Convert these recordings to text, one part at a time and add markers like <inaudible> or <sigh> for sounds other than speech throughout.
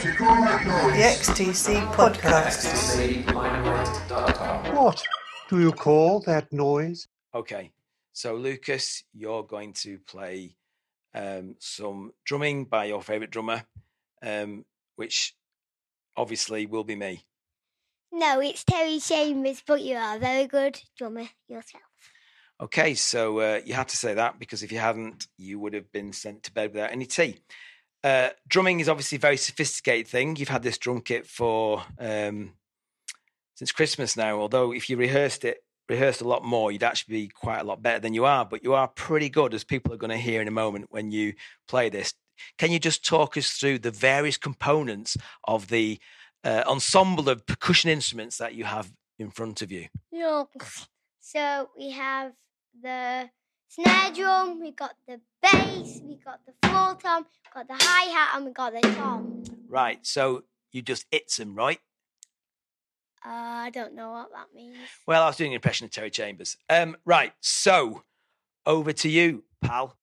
The XTC Podcast. What do you call that noise? Okay, so Lucas, you're going to play um, some drumming by your favourite drummer, um, which obviously will be me. No, it's Terry Chambers, but you are a very good drummer yourself. Okay, so uh, you had to say that because if you hadn't, you would have been sent to bed without any tea. Uh, drumming is obviously a very sophisticated thing. You've had this drum kit for um, since Christmas now. Although if you rehearsed it, rehearsed a lot more, you'd actually be quite a lot better than you are. But you are pretty good, as people are going to hear in a moment when you play this. Can you just talk us through the various components of the uh, ensemble of percussion instruments that you have in front of you? Yeah. So we have the snare drum, we got the bass, we got the floor tom, we got the hi hat, and we got the tom. Right. So you just hits them, right? Uh, I don't know what that means. Well, I was doing an impression of Terry Chambers. Um, right. So over to you, pal.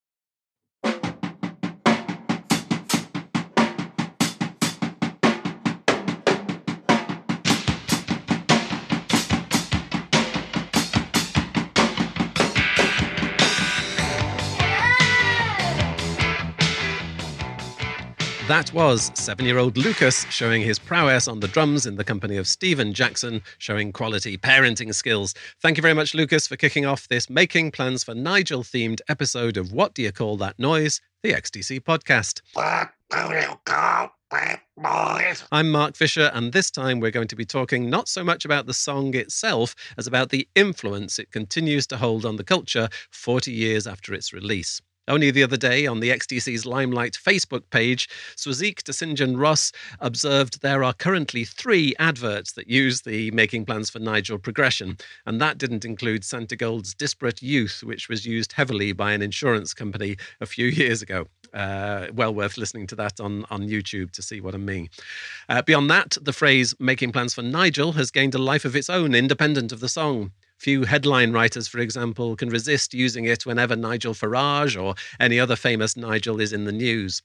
That was seven year old Lucas showing his prowess on the drums in the company of Stephen Jackson, showing quality parenting skills. Thank you very much, Lucas, for kicking off this Making Plans for Nigel themed episode of What Do You Call That Noise? The XTC podcast. I'm Mark Fisher, and this time we're going to be talking not so much about the song itself as about the influence it continues to hold on the culture 40 years after its release. Only the other day on the XTC's Limelight Facebook page, Swazik Desinjan Ross observed there are currently three adverts that use the Making Plans for Nigel progression, and that didn't include Santigold's Disparate Youth, which was used heavily by an insurance company a few <laughs> years ago. Uh, well worth listening to that on, on YouTube to see what I mean. Uh, beyond that, the phrase Making Plans for Nigel has gained a life of its own, independent of the song. Few headline writers, for example, can resist using it whenever Nigel Farage or any other famous Nigel is in the news.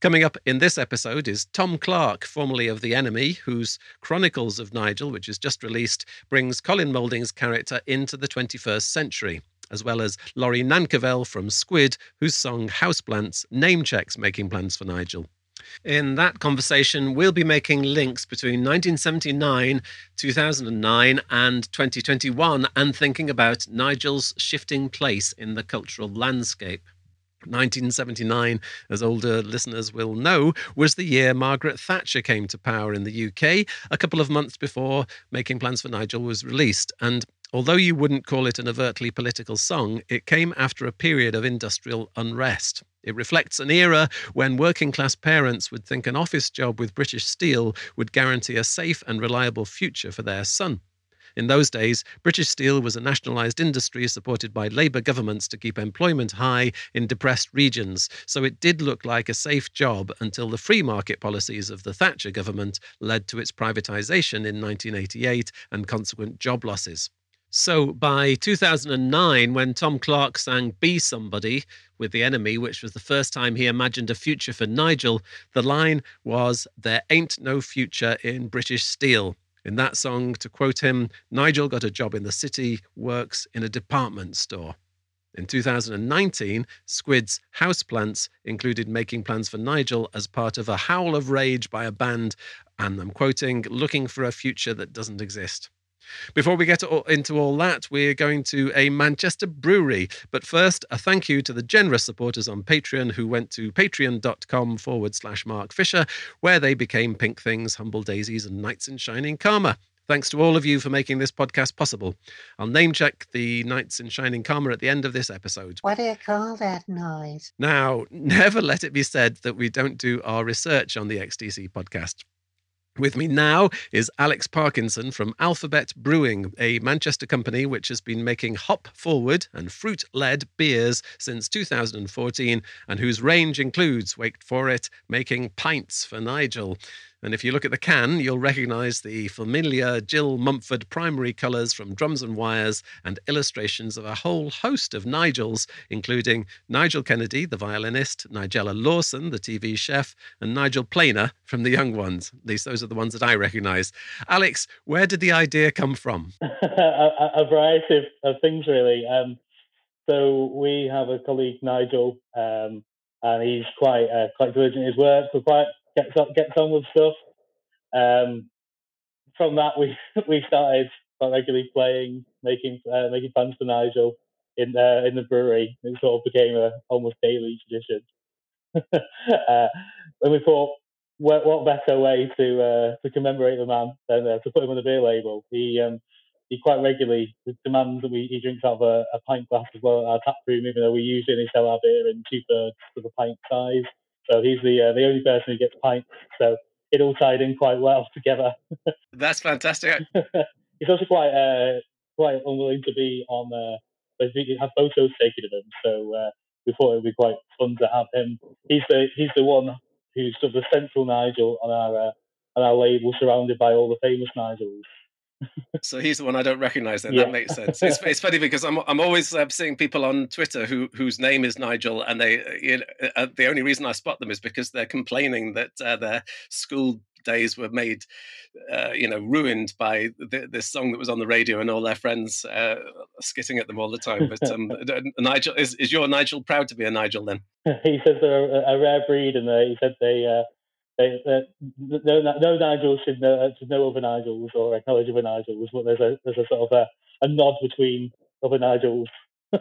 Coming up in this episode is Tom Clark, formerly of The Enemy, whose Chronicles of Nigel, which is just released, brings Colin Moulding's character into the 21st century, as well as Laurie Nankivell from Squid, whose song Houseplants name checks making plans for Nigel. In that conversation, we'll be making links between 1979, 2009, and 2021 and thinking about Nigel's shifting place in the cultural landscape. 1979, as older listeners will know, was the year Margaret Thatcher came to power in the UK, a couple of months before Making Plans for Nigel was released. And although you wouldn't call it an overtly political song, it came after a period of industrial unrest. It reflects an era when working class parents would think an office job with British Steel would guarantee a safe and reliable future for their son. In those days, British Steel was a nationalised industry supported by Labour governments to keep employment high in depressed regions, so it did look like a safe job until the free market policies of the Thatcher government led to its privatisation in 1988 and consequent job losses. So by 2009, when Tom Clark sang Be Somebody with the enemy, which was the first time he imagined a future for Nigel, the line was, There ain't no future in British steel. In that song, to quote him, Nigel got a job in the city, works in a department store. In 2019, Squid's Houseplants included making plans for Nigel as part of a howl of rage by a band, and I'm quoting, looking for a future that doesn't exist. Before we get into all that, we're going to a Manchester brewery. But first, a thank you to the generous supporters on Patreon who went to patreon.com forward slash Mark Fisher, where they became Pink Things, Humble Daisies, and Knights in Shining Karma. Thanks to all of you for making this podcast possible. I'll name check the Knights in Shining Karma at the end of this episode. What do you call that noise? Now, <laughs> never let it be said that we don't do our research on the XTC podcast. With me now is Alex Parkinson from Alphabet Brewing, a Manchester company which has been making hop forward and fruit led beers since 2014 and whose range includes, wait for it, making pints for Nigel. And if you look at the can, you'll recognize the familiar Jill Mumford primary colours from Drums and Wires and illustrations of a whole host of Nigels, including Nigel Kennedy, the violinist, Nigella Lawson, the TV chef, and Nigel Planer from The Young Ones. At least those are the ones that I recognize. Alex, where did the idea come from? <laughs> a, a, variety of, of things, really. Um, so we have a colleague, Nigel, um, and he's quite uh, quite diligent in his work. So quite gets gets on with stuff. Um, from that, we <laughs> we started quite regularly playing, making uh, making plans for Nigel in uh, in the brewery. It sort of became a almost daily tradition. <laughs> uh, and we thought, what, what better way to uh, to commemorate the man than uh, to put him on the beer label? He um, he quite regularly demands that we he drinks out of a, a pint glass as well at our tap room, even though we usually only sell our beer in two thirds of a pint size. So he's the uh, the only person who gets pints. So it all tied in quite well <laughs> together. That's fantastic. <laughs> he's also quite uh, quite unwilling to be on. Uh, have photos taken of him, so uh, we thought it would be quite fun to have him. He's the he's the one who's sort of the central Nigel on our uh, on our label, surrounded by all the famous Nigels so he's the one I don't recognize. Then yeah. that makes sense. It's, it's funny because I'm I'm always uh, seeing people on Twitter who whose name is Nigel, and they uh, you know, uh, uh, the only reason I spot them is because they're complaining that uh, their school days were made, uh, you know, ruined by the, this song that was on the radio and all their friends uh, skitting at them all the time. But um, <laughs> Nigel, is, is your Nigel proud to be a Nigel then? <laughs> he says they're a, a rare breed, and he said they they, no, no Nigels should know, should know other Nigels or acknowledge other Nigels, but there's a there's a sort of a, a nod between other Nigels. <laughs>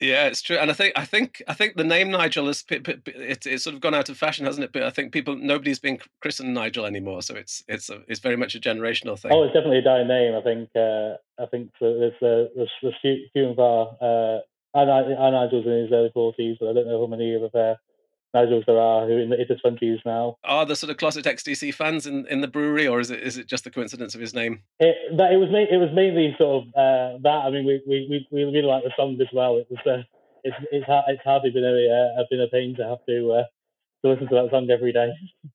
yeah, it's true, and I think I think I think the name Nigel is it, it's sort of gone out of fashion, hasn't it? But I think people nobody's been christened Nigel anymore, so it's it's a, it's very much a generational thing. Oh, it's definitely a dying name. I think uh, I think there's uh, there's, there's few, few of our uh, our Nigel's in his early forties, but I don't know how many of them their Nigels there are who in the, in twenties now. Are the sort of closet XTC fans in, in the brewery, or is it is it just the coincidence of his name? It, that, it was it was mainly sort of uh, that. I mean, we, we, we really like the song as well. It was uh, it's it's it's hardly been a uh, been a pain to have to. Uh, to listen to that song every day.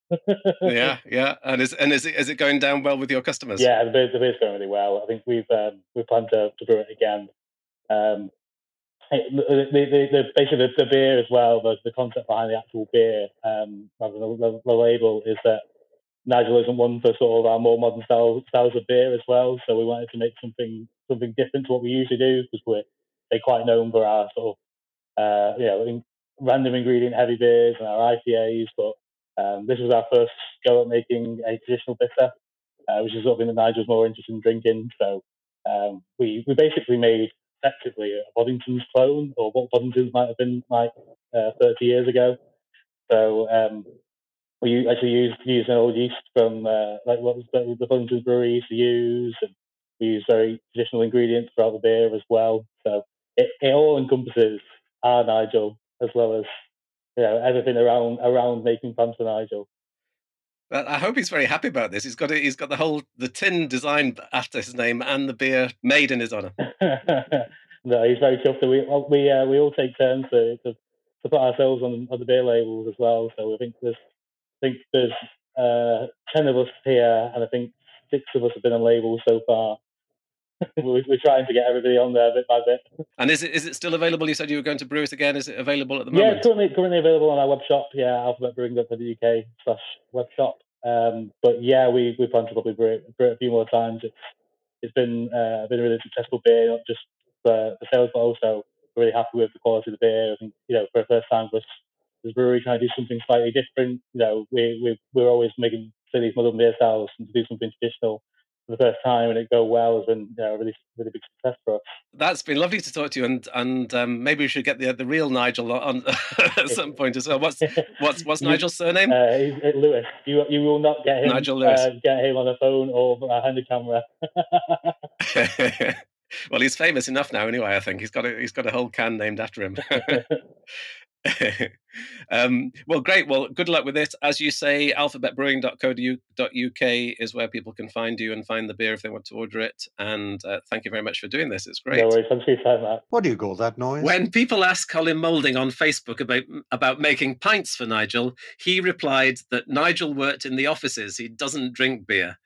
<laughs> yeah, yeah, and is and is it is it going down well with your customers? Yeah, the beer, the beer's going really well. I think we've um, we plan to, to brew it again. Um, the, the, the, basically the, beer as well, the, the concept behind the actual beer, um, rather than the, the, label, is that Nigel isn't one for sort of our more modern style, styles of beer as well. So we wanted to make something something different to what we usually do because we're they're quite known for our sort of uh, you know in, random ingredient heavy beers and our IPAs. But um, this was our first go at making a traditional bitter, uh, which is something that Nigel's more interested in drinking. So um, we we basically made effectively a Boddington's clone, or what Boddington's might have been like uh, 30 years ago. So um, we actually used used an old yeast from uh, like what the, the Boddington's brewery used to use, and we use very traditional ingredients throughout the beer as well. So it, it all encompasses our Nigel as well as you know everything around around making plans for Nigel. I hope he's very happy about this. He's got. He's got the whole the tin designed after his name and the beer made in his honor. <laughs> no, he's very chuffed. We we uh, we all take turns to, to, to put ourselves on, on the beer labels as well. So I think there's I think there's uh, ten of us here, and I think six of us have been on labels so far. <laughs> we're, trying to get everybody on there bit by bit. And is it is it still available? You said you were going to brew it again. Is it available at the moment? Yeah, it's currently currently available on our web shop. Yeah, alphabetbrewing.co.uk slash web shop. Um, but yeah, we we plan to probably brew it, brew it a few more times. It's it's been uh, been a really successful beer, not just for the sales, but also really happy with the quality of the beer. I think you know for the first time for us as a brewery trying to do something slightly different. You know, we we we're always making these modern beer styles and to do something traditional for the first time and it go well has been you know, a really really big success for us. That's been lovely to talk to you, and and um, maybe we should get the the real Nigel on <laughs> at some point as well. What's what's what's <laughs> Nigel's surname? Uh, he's, uh, Lewis. You you will not get him. Nigel Lewis. Uh, get him on a phone or behind a camera. <laughs> well, he's famous enough now, anyway. I think he's got a he's got a whole can named after him. <laughs> um, well, great. Well, good luck with it. As you say, alphabetbrewing.co.uk is where people can find you and find the beer if they want to order it. And uh, thank you very much for doing this. It's great. No worries. Thanks for your time, Matt. What do you call that noise? When people ask Colin Moulding on Facebook about about making pints for Nigel, he replied that Nigel worked in the offices. He doesn't drink beer.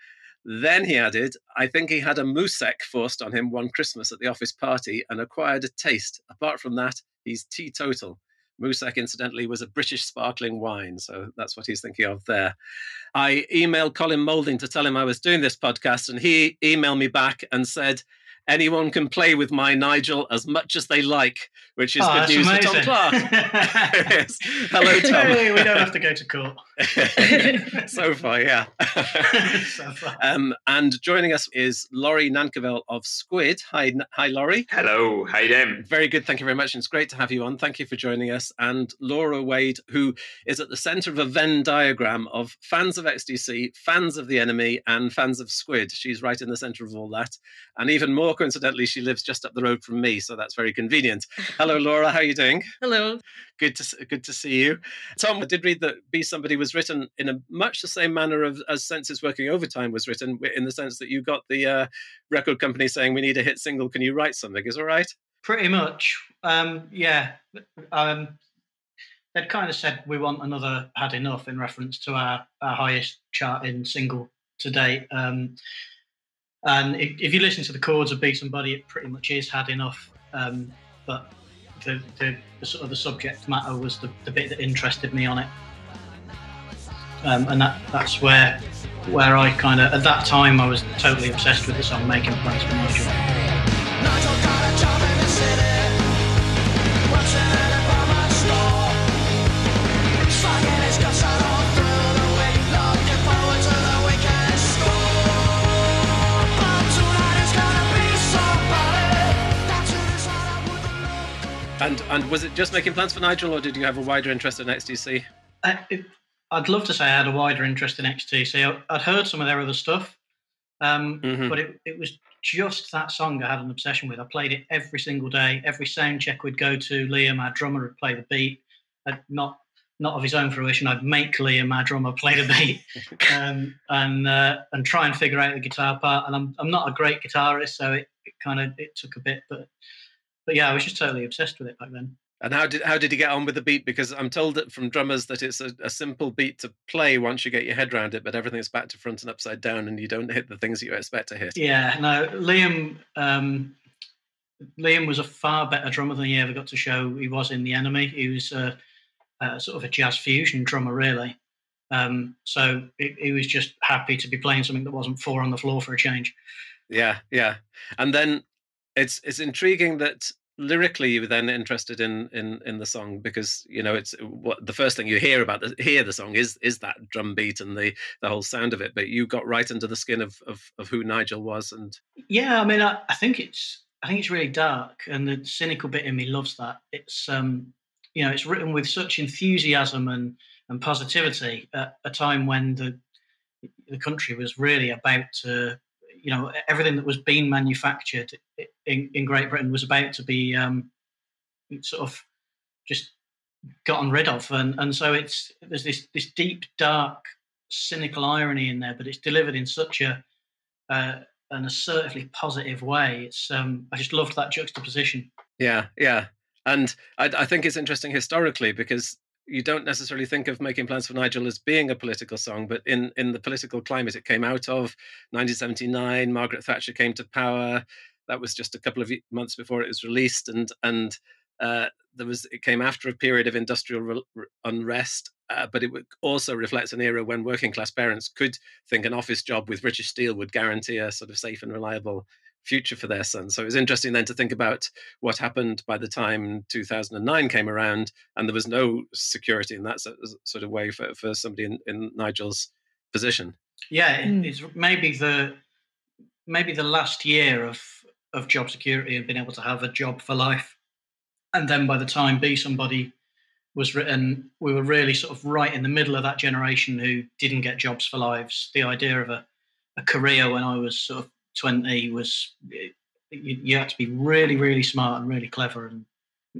Then he added, I think he had a Moussec forced on him one Christmas at the office party and acquired a taste. Apart from that, he's teetotal. Moussec, incidentally, was a British sparkling wine. So that's what he's thinking of there. I emailed Colin Moulding to tell him I was doing this podcast, and he emailed me back and said, Anyone can play with my Nigel as much as they like, which is Oh, good news amazing. for Tom Clark. <laughs> <laughs> Hello, Tom. Hey, we don't have to go to court. <laughs> so far, yeah. <laughs> So far. um, and joining us is Laurie Nankivell of Squid. Hi, N- hi, Laurie. Hello, how you doing? Very good. Thank you very much. And it's great to have you on. Thank you for joining us. And Laura Wade, who is at the center of a Venn diagram of fans of XTC, fans of the enemy, and fans of Squid. She's right in the center of all that. And even more coincidentally, she lives just up the road from me. So that's very convenient. Hello, Laura. How are you doing? Hello. Good to good to see you, Tom. I did read that "Be Somebody" was written in a much the same manner of, as "Senses Working Overtime" was written, in the sense that you got the uh, record company saying, "We need a hit single. Can you write something?" Is all right? Pretty much. Um, yeah. Um, they'd kind of said we want another had enough in reference to our, our highest charting single to date. Um, and if, if you listen to the chords of Be Somebody, it pretty much is had enough. Um, but the, the, the sort of the subject matter was the, the bit that interested me on it. Um, and that, that's where where I kind of at that time I was totally obsessed with the song "Making Plans for Nigel." And and was it just making plans for Nigel, or did you have a wider interest in XTC? I, I'd love to say I had a wider interest in XTC. I, I'd heard some of their other stuff, um, Mhm. but it, it was just that song I had an obsession with. I played it every single day. Every sound check we'd go to, Liam, our drummer, would play the beat. I'd not not of his own fruition. I'd make Liam, our drummer, <laughs> play the beat um, and uh, and try and figure out the guitar part. And I'm I'm not a great guitarist, so it, it kind of it took a bit, but but yeah, I was just totally obsessed with it back then. And how did how did you get on with the beat? Because I'm told that from drummers that it's a, a simple beat to play once you get your head around it, but everything's back to front and upside down, and you don't hit the things that you expect to hit. Yeah, no, Liam. Um, Liam was a far better drummer than he ever got to show. He was in the enemy. He was uh, uh, sort of a jazz fusion drummer, really. Um, so he, he was just happy to be playing something that wasn't four on the floor for a change. Yeah, yeah. And then it's it's intriguing that lyrically you were then interested in in in the song because you know it's what the first thing you hear about the hear the song is is that drum beat and the the whole sound of it but you got right under the skin of of, of who Nigel was and Yeah, I mean, I, I think it's I think it's really dark, and the cynical bit in me loves that. It's um, you know, it's written with such enthusiasm and and positivity at a time when the the country was really about to, you know, everything that was being manufactured in, in Great Britain was about to be um, sort of just gotten rid of, and and so it's there's this this deep, dark, cynical irony in there, but it's delivered in such a uh, an assertively positive way. It's um, I just loved that juxtaposition. yeah yeah and I, I think it's interesting historically because you don't necessarily think of making plans for Nigel as being a political song, but in in the political climate it came out of 1979, Margaret Thatcher came to power. That was just a couple of months before it was released, and and uh, there was it came after a period of industrial re- re- unrest, uh, but it also reflects an era when working class parents could think an office job with British Steel would guarantee a sort of safe and reliable future for their son. So it was interesting then to think about what happened by the time 2009 came around, and there was no security in that sort of way for, for somebody in, in Nigel's position. Yeah, it's hmm. maybe the maybe the last year of of job security and being able to have a job for life, and then by the time Be Somebody was written, we were really sort of right in the middle of that generation who didn't get jobs for lives. The idea of a, a career when I was sort of 20 was you, you had to be really, really smart and really clever, and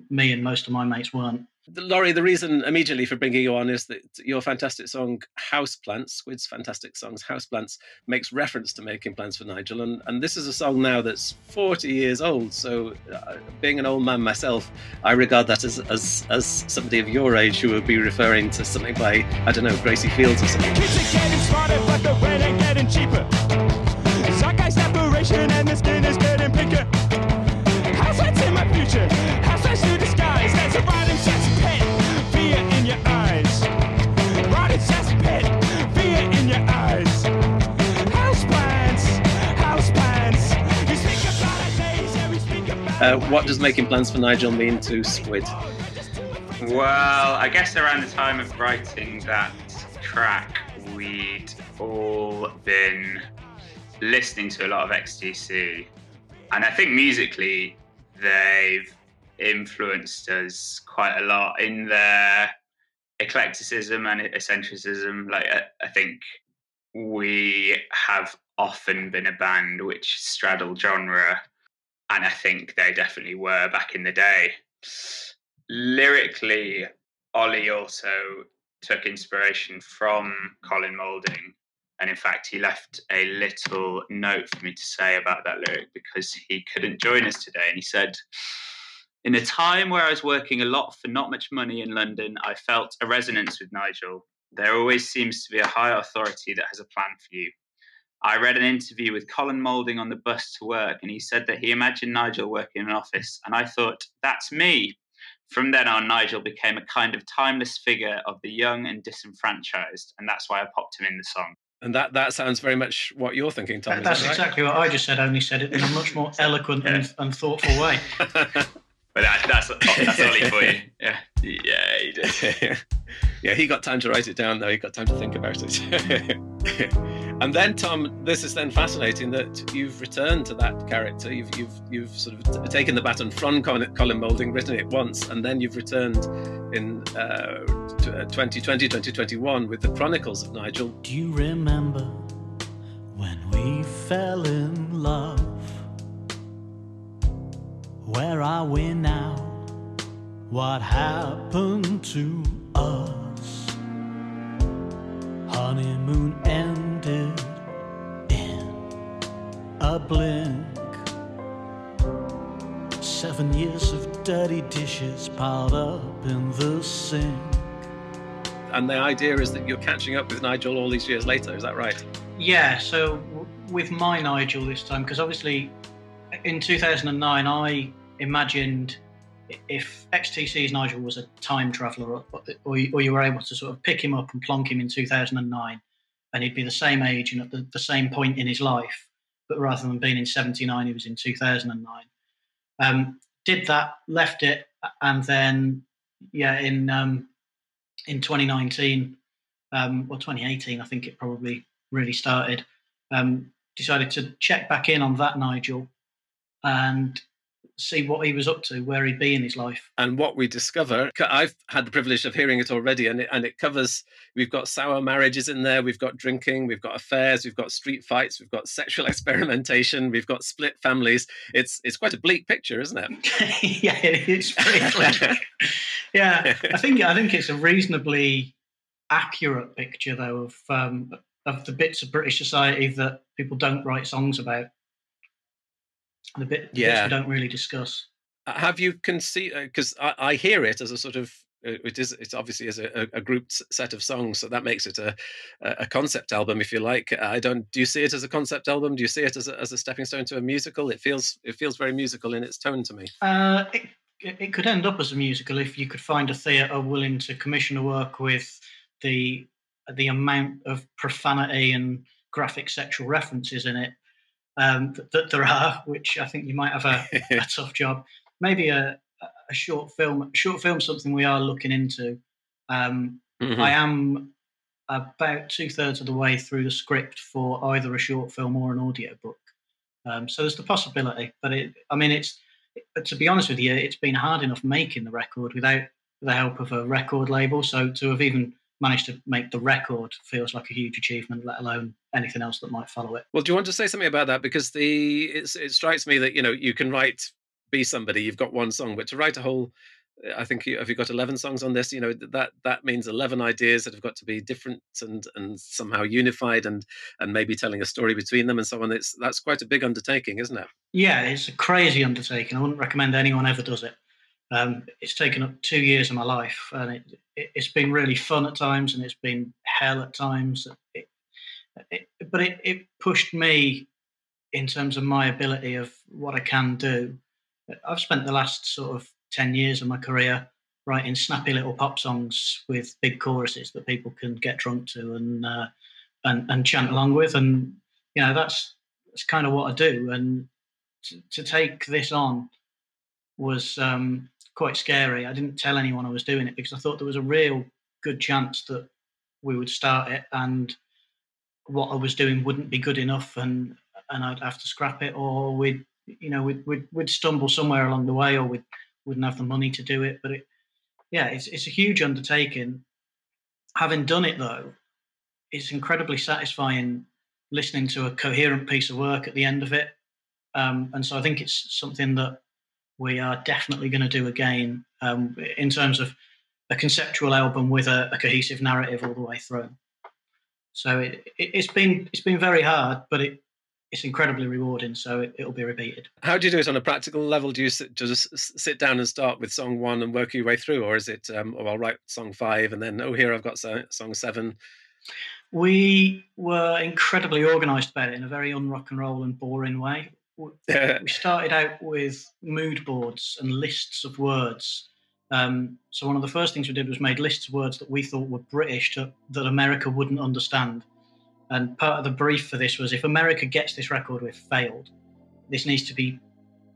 me and most of my mates weren't. Laurie, the reason immediately for bringing you on is that your fantastic song Houseplants, Squid's fantastic songs Houseplants, makes reference to making plans for Nigel. And, and this is a song now that's 40 years old. So, uh, being an old man myself, I regard that as, as, as somebody of your age who would be referring to something by, I don't know, Gracie Fields or something. Uh, what does making plans for Nigel mean to Squid? Well, I guess around the time of writing that track, we'd all been listening to a lot of XTC. And I think musically, they've influenced us quite a lot in their eclecticism and eccentricism. Like, I, think we have often been a band which straddled genre. And I think they definitely were back in the day lyrically, Ollie also took inspiration from Colin Moulding. And in fact, he left a little note for me to say about that lyric because he couldn't join us today. And he said, In a time where I was working a lot for not much money in London, I felt a resonance with Nigel. There always seems to be a high authority that has a plan for you. I read an interview with Colin Moulding on the bus to work, and he said that he imagined Nigel working in an office. And I thought, that's me. From then on, Nigel became a kind of timeless figure of the young and disenfranchised, and that's why I popped him in the song. And that, that sounds very much what you're thinking, Tom. is That's that right? exactly what I just said, only said it in a much more <laughs> eloquent and, and thoughtful way. <laughs> But that, that's that's Ollie for you. Yeah, yeah, he did. <laughs> yeah, he got time to write it down, though. He got time to think about it. And then, Tom, this is then fascinating that you've returned to that character. You've you've you've sort of taken the baton from Colin, Moulding, written it once, and then you've returned in uh, t- uh, 2020, 2021 with the Chronicles of Nigel. Do you remember when we fell in love? Where are we now? What happened to us? Honeymoon in a blink. Seven years of dirty dishes piled up in the sink. And the idea is that you're catching up with Nigel all these years later. Is that right? Yeah, so w- with my Nigel this time, because obviously in 2009 I imagined if XTC's Nigel was a time traveller, or, or, you, or you were able to sort of pick him up and plonk him in 2009, and he'd be the same age and at the, the same point in his life, but rather than being in 79, he was in 2009. Um, did that, left it, and then yeah, in um, in 2019 um, or 2018, I think it probably really started. Um, decided to check back in on that Nigel and see what he was up to, where he'd be in his life. and what we discover I've had the privilege of hearing it already and it, and it covers we've got sour marriages in there we've got drinking we've got affairs we've got street fights we've got sexual <laughs> experimentation we've got split families it's it's quite a bleak picture isn't it <laughs> yeah, it is pretty clear. <laughs> yeah, I think I think it's a reasonably accurate picture though of um, of the bits of British society that people don't write songs about. The bit, the Yeah. we don't really discuss. Uh, have you conceived because I, I hear it as a sort of uh, it is it's obviously as a, a grouped set of songs so that makes it a a concept album if you like. I don't do you see it as a concept album? Do you see it as a, as a stepping stone to a musical? It feels it feels very musical in its tone to me. Uh, it, it it could end up as a musical if you could find a theatre willing to commission a work with the the amount of profanity and graphic sexual references in it um, that, that there are, which I think you might have a, <laughs> a tough job. Maybe a, a short film. Short film, something we are looking into. Um, Mhm. I am about two thirds of the way through the script for either a short film or an audio book. Um, so there's the possibility, but it, I mean, it's to be honest with you, it's been hard enough making the record without the help of a record label. So to have even managed to make the record feels like a huge achievement, let alone anything else that might follow it. Well, do you want to say something about that? Because the it's, it strikes me that you know you can write be somebody. You've got one song, but to write a whole uh, I think you, have you got eleven songs on this. You know that that means eleven ideas that have got to be different and and somehow unified and and maybe telling a story between them and so on. It's that's quite a big undertaking, isn't it? Yeah, it's a crazy undertaking. I wouldn't recommend anyone ever does it. Um, it's taken up two years of my life, and it, it, has been really fun at times, and it's been hell at times. It, it, but it, it pushed me in terms of my ability of what I can do. I've spent the last sort of 10 years of my career writing snappy little pop songs with big choruses that people can get drunk to and uh, and, and chant along with and you know that's that's kind of what I do and to, to take this on was um, quite scary. I didn't tell anyone I was doing it because I thought there was a real good chance that we would start it and what I was doing wouldn't be good enough and and I'd have to scrap it or we'd you know we'd we'd, we'd stumble somewhere along the way or we'd wouldn't have the money to do it. But it, yeah, it's it's a huge undertaking. Having done it though, it's incredibly satisfying listening to a coherent piece of work at the end of it. Um, and so I think it's something that we are definitely going to do again um, in terms of a conceptual album with a, a, cohesive narrative all the way through. So it, it, has been it's been very hard, but it it's incredibly rewarding. So it, will be repeated. How do you do it on a practical level? Do you sit, just sit down and start with song one and work your way through, or is it? Um, oh, I'll write song five and then oh, here I've got song seven. We were incredibly organised about it in a very unrock and roll and boring way. <laughs> we started out with mood boards and lists of words. Um, so one of the first things we did was made lists of words that we thought were British to, that America wouldn't understand. And part of the brief for this was if America gets this record, we've failed. This needs to be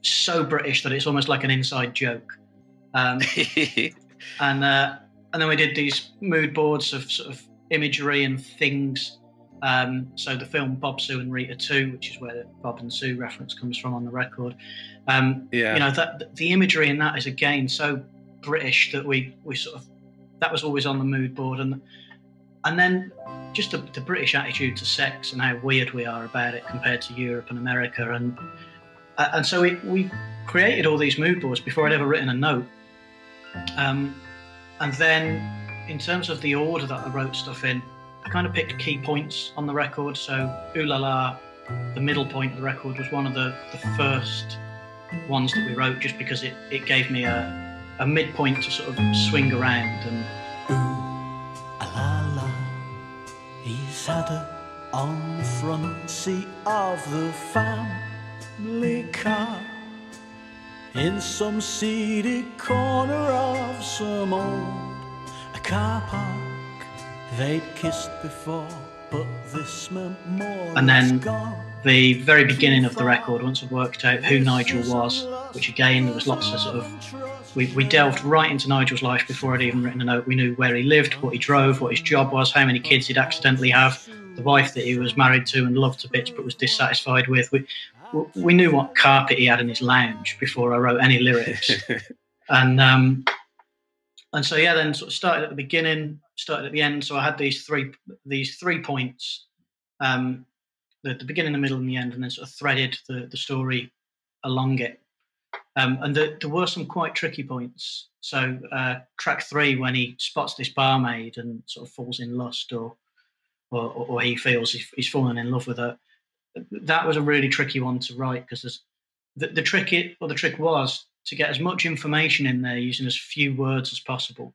so British that it's almost like an inside joke. Um, <laughs> and uh, and then we did these mood boards of sort of imagery and things. Um, so the film Bob, Sue, and Rita 2, which is where the Bob and Sue reference comes from on the record. Um, yeah. You know that the imagery in that is again so British that we we sort of that was always on the mood board and and then just the, the, British attitude to sex and how weird we are about it compared to Europe and America, and uh, and so we, we created all these mood boards before I'd ever written a note, um, and then in terms of the order that I wrote stuff in, kind of picked key points on the record. So Ooh La La, the middle point of the record, was one of the, the first ones that we wrote, just because it, it gave me a, a midpoint to sort of swing around and sat on the front seat of the family car in some seedy corner of some old car park they'd kissed before but this meant more and then the very beginning of the record once i'd worked out who nigel was which again there was lots of sort of we, we delved right into Nigel's life before I'd even written a note. We knew where he lived, what he drove, what his job was, how many kids he'd accidentally have, the wife that he was married to and loved to bits but was dissatisfied with. We, we knew what carpet he had in his lounge before I wrote any lyrics. <laughs> and um, and so yeah, then sort of started at the beginning, started at the end. So I had these three these three points, um, the, the beginning, the middle, and the end, and then sort of threaded the, the story along it. Um, and the, there were some quite tricky points. So uh, track three, when he spots this barmaid and sort of falls in lust, or or, or he feels he's fallen in love with her, that was a really tricky one to write because the, the trick it or the trick was to get as much information in there using as few words as possible,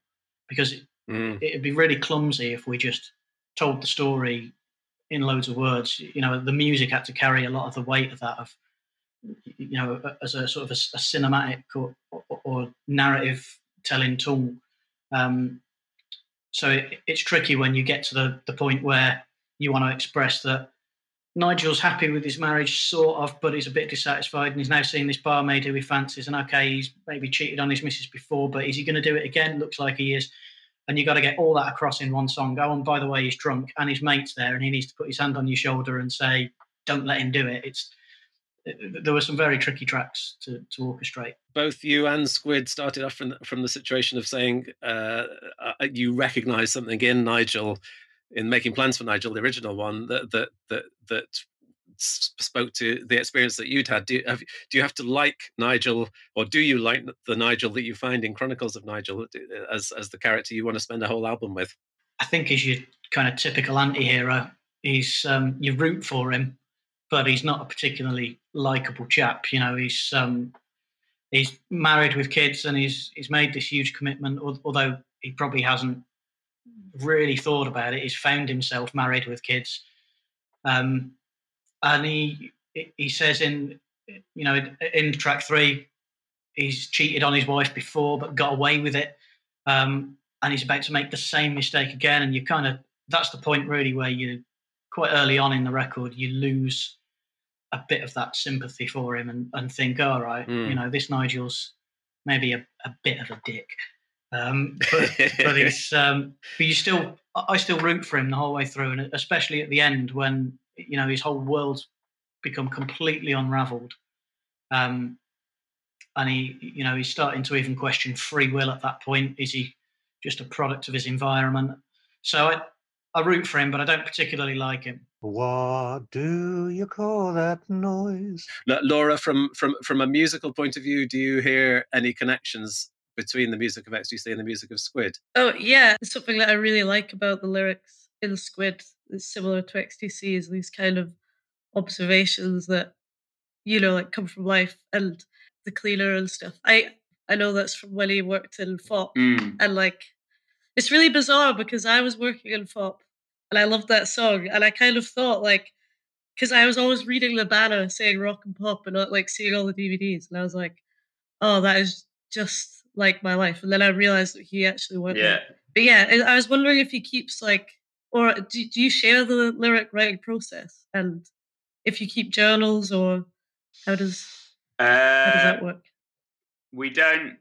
because it, mm. it'd be really clumsy if we just told the story in loads of words. You know, the music had to carry a lot of the weight of that of you know, as a sort of a, a cinematic or, or, or, narrative telling tool. Um, so it, it's tricky when you get to the, the point where you want to express that Nigel's happy with his marriage, sort of, but he's a bit dissatisfied, and he's now seeing this barmaid who he fancies. And okay, he's maybe cheated on his missus before, but is he going to do it again? Looks like he is. And you got to get all that across in one song. Oh, and by the way, he's drunk, and his mate's there, and he needs to put his hand on your shoulder and say, "Don't let him do it." It's there were some very tricky tracks to, to orchestrate. Both you and Squid started off from from the situation of saying uh, uh, you recognise something in Nigel, in making plans for Nigel, the original one, that that that that spoke to the experience that you'd had. Do you, have, do you have to like Nigel, or do you like the Nigel that you find in Chronicles of Nigel as as the character you want to spend a whole album with? I think he's your kind of typical anti-hero. He's um, you root for him, but he's not a particularly likable chap. You know, he's um, he's married with kids and he's he's made this huge commitment. Although he probably hasn't really thought about it. He's found himself married with kids, um, and he he says in you know in track three, he's cheated on his wife before but got away with it, um, and he's about to make the same mistake again. And you kind of that's the point really where you quite early on in the record you lose a bit of that sympathy for him and, and think, all right, mm. you know, this Nigel's maybe a, a bit of a dick. Um, <laughs> but, but he's, um, but you still, I still root for him the whole way through, and especially at the end when you know his whole world's become completely unravelled, um, and he, you know, he's starting to even question free will at that point. Is he just a product of his environment? So I, I root for him, but I don't particularly like him. What do you call that noise? Laura, from from from a musical point of view, do you hear any connections between the music of XTC and the music of Squid? Oh yeah, it's something that I really like about the lyrics in Squid. It's similar to XTC, is these kind of observations that you know like come from life and the cleaner and stuff. I I know that's from when he worked in Fopp mm. and like it's really bizarre because I was working in Fopp and I loved that song and I kind of thought like because I was always reading the banner saying rock and pop and not like seeing all the DVDs and I was like, oh, that is just like my life. And then I realized that he actually went. Yeah. But yeah, I was wondering if he keeps like, or do, do you share the lyric writing process and if you keep journals or how does uh, how does that Uh, work? We don't,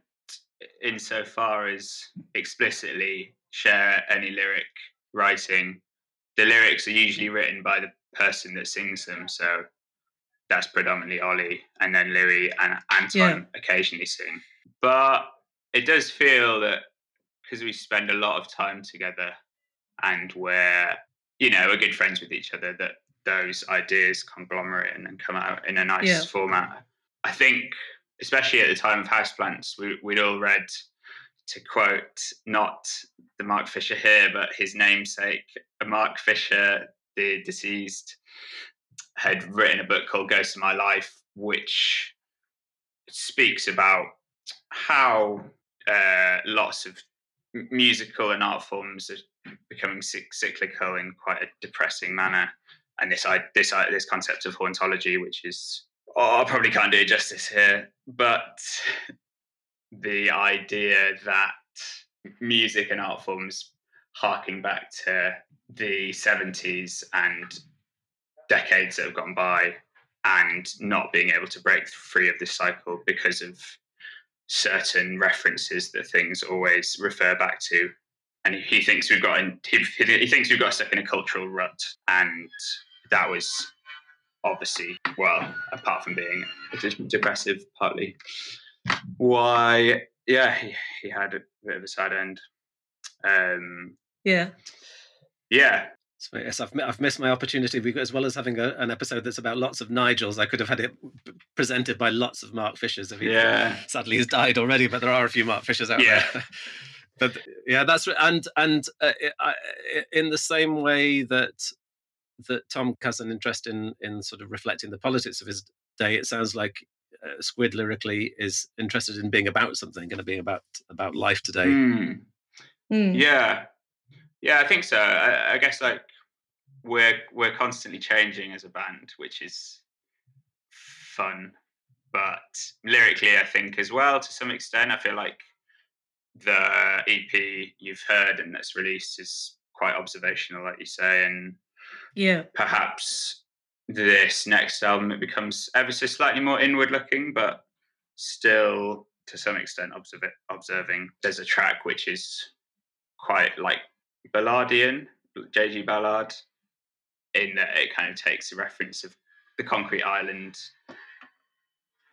insofar as explicitly share any lyric writing. The lyrics are usually written by the person that sings them, so that's predominantly Ollie, and then Louis and Anton Yeah. occasionally sing. But it does feel that because we spend a lot of time together and we're, you know, we're good friends with each other, that those ideas conglomerate and then come out in a nice Yeah. format. I think, especially at the time of Houseplants, we, we'd all read, to quote not the Mark Fisher here, but his namesake, Mark Fisher, the deceased, had written a book called Ghost of My Life, which speaks about how uh, lots of musical and art forms are becoming cyclical in quite a depressing manner. And this this this concept of hauntology, which is oh, I probably can't do it justice here, but the idea that music and art forms harking back to the 70s and decades that have gone by and not being able to break free of this cycle because of certain references that things always refer back to. And he thinks we've got in, he, he thinks we've got stuck in a cultural rut. And that was obviously well apart from being depressive partly why yeah he, he had a bit of a sad end. Um Yeah. yeah So yes, I've, I've missed my opportunity. We, as well as having a, an episode that's about lots of Nigels, I could have had it presented by lots of Mark Fishers. If he, Yeah. sadly he's died already, but there are a few Mark Fishers out Yeah. there. <laughs> but yeah, that's r- and and uh, i I- in the same way that that Tom has an interest in in sort of reflecting the politics of his day, it sounds like uh, Squid lyrically is interested in being about something and being about about life today. Hmm. Mm. Yeah, yeah, I think so. I, I guess like we're we're constantly changing as a band, which is fun. But lyrically, I think as well to some extent, I feel like the EP you've heard and that's released is quite observational, like you say, and Yeah. perhaps this next album it becomes ever so slightly more inward looking, but still to some extent observ- observing. There's a track which is quite like Ballardian, JG Ballard, in that it kind of takes a reference of the concrete island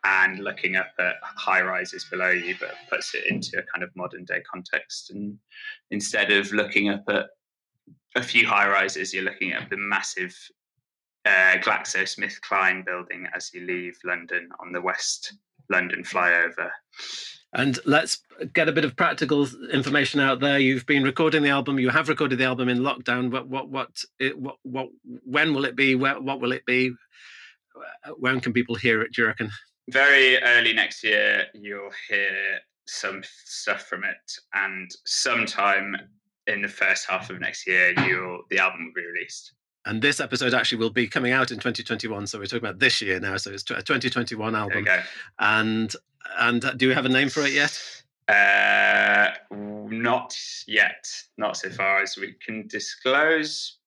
and looking up at high rises below you, but puts it into a kind of modern day context. And instead of looking up at a few high rises, you're looking at the massive uh, GlaxoSmithKline building as you leave London on the West London flyover. And let's get a bit of practical information out there. You've been recording the album. You have recorded the album in lockdown. But what, what, it, what, what, when will it be? Where, what will it be? When can people hear it? Do you reckon? Very early next year, you'll hear some stuff from it, and sometime in the first half of next year, you'll the album will be released. And this episode actually will be coming out in 2021. So we're talking about this year now. So it's a 2021 album. Okay. And and uh, do we have a name for it yet? Uh, not yet. Not so far as we can disclose.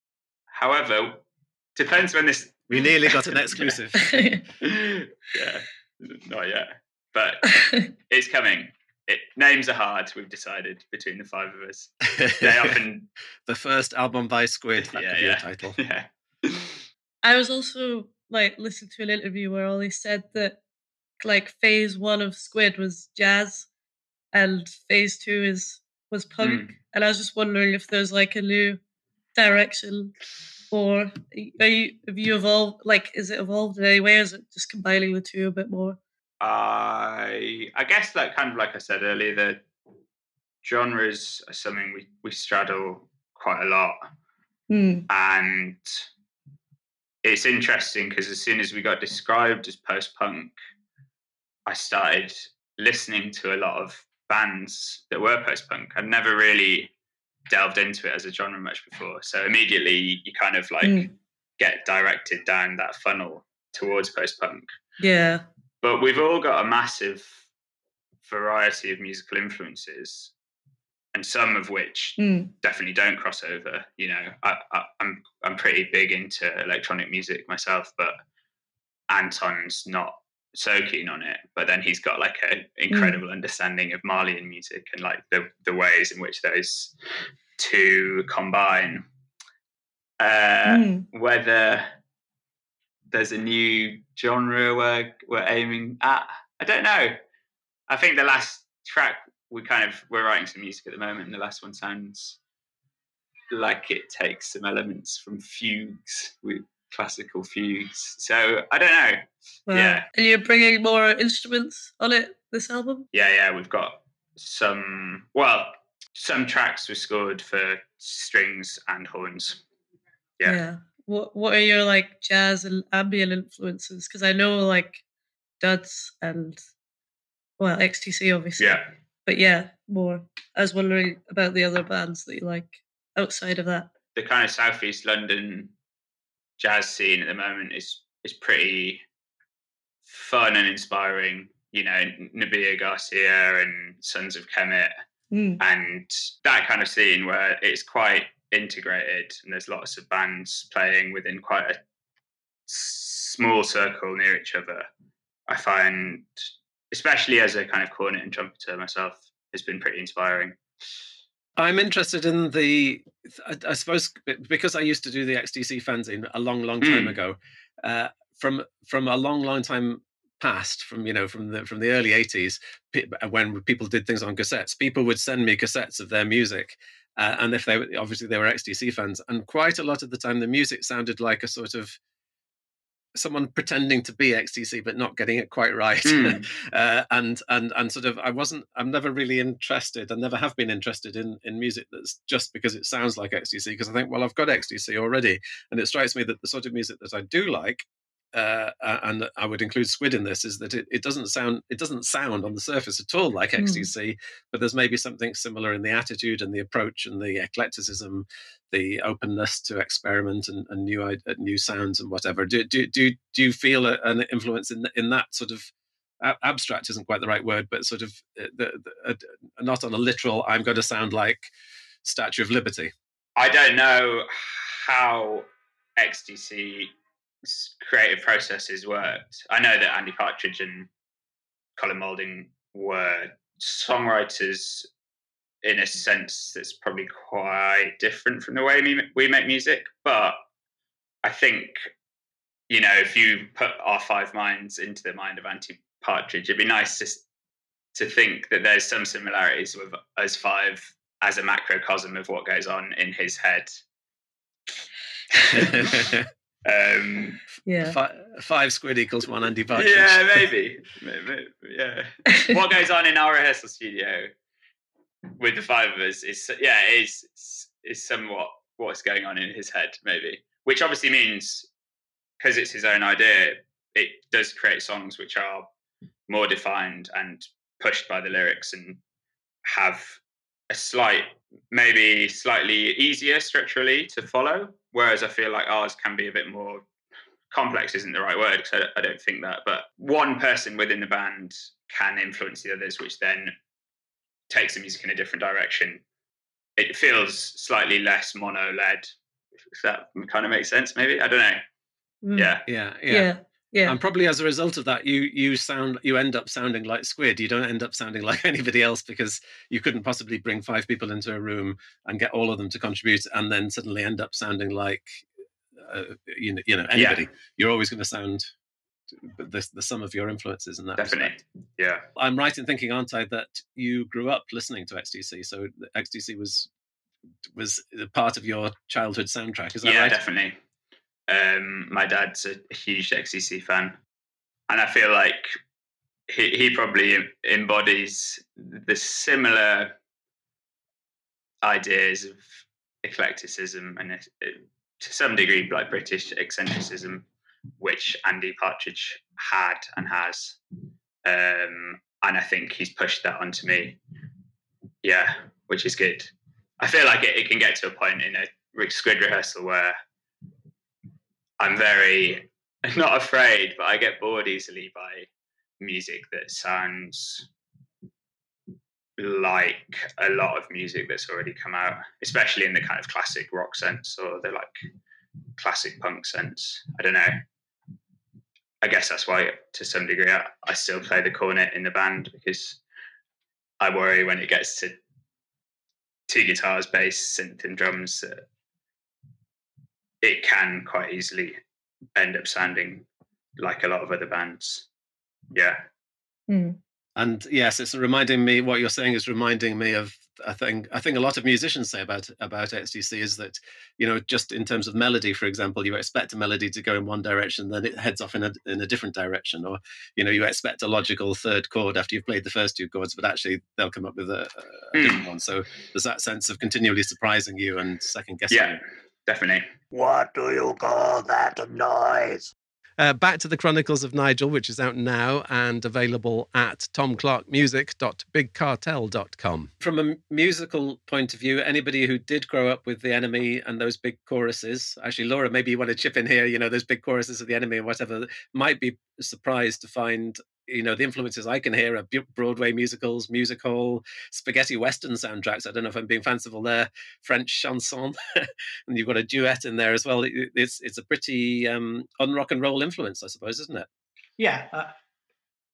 However, depends when this. We nearly got an exclusive. <laughs> yeah, not yet, but <laughs> it's coming. It, names are hard. We've decided between the five of us. They <laughs> often the first album by Squid. That Yeah, could be yeah. a title. yeah. I was also like listening to an interview where Ollie said that like phase one of Squid was jazz and phase two is was punk. And I was just wondering if there's like a new direction or are you have you evolved like is it evolved in any way or is it just combining the two a bit more? I I guess that kind of like I said earlier, the genres are something we we straddle quite a lot, Hmm. and it's interesting because as soon as we got described as post punk, I started listening to a lot of bands that were post punk. I'd never really delved into it as a genre much before, so immediately you kind of like Mm. get directed down that funnel towards post punk Yeah. but we've all got a massive variety of musical influences and some of which Hmm. definitely don't cross over you know I, I, i'm i'm pretty big into electronic music myself but anton's not so keen on it but then he's got like an incredible understanding of malian music and like the the ways in which those two combine uh Hmm. whether there's a new genre we're we're aiming at. I don't know. I think the last track we kind of we're writing some music at the moment, and the last one sounds like it takes some elements from fugues with classical fugues. So I don't know. Wow. Yeah. And you're bringing more instruments on it this album? Yeah, yeah, we've got some. Well, some tracks were scored for strings and horns. Yeah. Yeah. What What are your like jazz and ambient influences? Because I know like Duds and well XTC obviously. Yeah. But yeah, more. I was wondering about the other bands that you like outside of that. the kind of southeast London jazz scene at the moment is is pretty fun and inspiring. You know, Nubya Garcia and Sons of Kemet, Mm. and that kind of scene where it's quite integrated and there's lots of bands playing within quite a small circle near each other. I find, especially as a kind of cornet and trumpeter myself, has been pretty inspiring. I'm interested in the. I, I suppose because I used to do the XTC fanzine a long, long time Mm. ago. Uh, from from a long, long time past, from you know, from the from the early '80s, when people did things on cassettes, people would send me cassettes of their music, uh, and if they were obviously they were XTC fans, and quite a lot of the time the music sounded like a sort of someone pretending to be XTC but not getting it quite right, Mm. <laughs> uh, and and and sort of I wasn't I'm never really interested and never have been interested in in music that's just because it sounds like XTC because I think well I've got XTC already, and it strikes me that the sort of music that I do like. Uh, and I would include Squid in this is that it, it doesn't sound it doesn't sound on the surface at all like Mm. XTC, but there's maybe something similar in the attitude and the approach and the eclecticism, the openness to experiment and, and new uh, new sounds and whatever. Do do do do you feel an influence in in that sort of abstract isn't quite the right word, but sort of uh, the, the, uh, not on a literal. I'm going to sound like Statue of Liberty. I don't know how XTC 's creative processes worked. I know that Andy Partridge and Colin Moulding were songwriters in a sense that's probably quite different from the way we, we make music. But I think, you know, if you put our five minds into the mind of Andy Partridge, it'd be nice to, to think that there's some similarities with us five as a macrocosm of what goes on in his head. <laughs> Um, Yeah. Fi- five squid equals one Andy Partridge. yeah, <laughs> maybe. Maybe, Yeah. what goes on in our rehearsal studio with the five of us is yeah is is somewhat what's going on in his head maybe which obviously means because it's his own idea it does create songs which are more defined and pushed by the lyrics and have a slight maybe slightly easier structurally to follow whereas i feel like ours can be a bit more complex isn't the right word because I, I don't think that but one person within the band can influence the others which then takes the music in a different direction it feels slightly less mono led if that kind of makes sense maybe i don't know Mm. yeah yeah, yeah. Yeah. Yeah. And probably as a result of that, you you sound you end up sounding like Squid. You don't end up sounding <laughs> like anybody else because you couldn't possibly bring five people into a room and get all of them to contribute, and then suddenly end up sounding like uh, you know you know anybody. Yeah. You're always going to sound the the sum of your influences in that. definitely respect. yeah I'm right in thinking, aren't I, that you grew up listening to XTC, so XTC was was a part of your childhood soundtrack. Is that yeah right? definitely um my dad's a, a huge xtc fan and i feel like he, he probably embodies the similar ideas of eclecticism and uh, to some degree like british eccentricism which andy partridge had and has. Um and i think he's pushed that onto me. Yeah which is good. I feel like it, it can get to a point in a squid rehearsal where i'm very <laughs> not afraid but i get bored easily by music that sounds like a lot of music that's already come out especially in the kind of classic rock sense or the like classic punk sense. I don't know i guess that's why to some degree i, I still play the cornet in the band because i worry when it gets to two guitars bass synth and drums that it can quite easily end up sounding like a lot of other bands yeah Mm. And yes, it's reminding me. What you're saying is reminding me of. I think. I think a lot of musicians say about about XTC is that you know, just in terms of melody, for example, you expect a melody to go in one direction, then it heads off in a in a different direction, or you know, you expect a logical third chord after you've played the first two chords, but actually they'll come up with a, a Hmm. different one. So there's that sense of continually surprising you and second guessing yeah you. definitely What do you call that noise? Uh, back to the Chronicles of Nigel, which is out now and available at tomclarkmusic.bigcartel.com. From a musical point of view, anybody who did grow up with the enemy and those big choruses, actually, Laura, maybe you want to chip in here, you know, those big choruses of the enemy and whatever, might be surprised to find. You know, the influences I can hear are Broadway musicals, music hall, spaghetti western soundtracks. I don't know if I'm being fanciful there, French chanson, <laughs> and you've got a duet in there as well. It's it's a pretty um, on rock and roll influence, I suppose, isn't it? Yeah. Uh,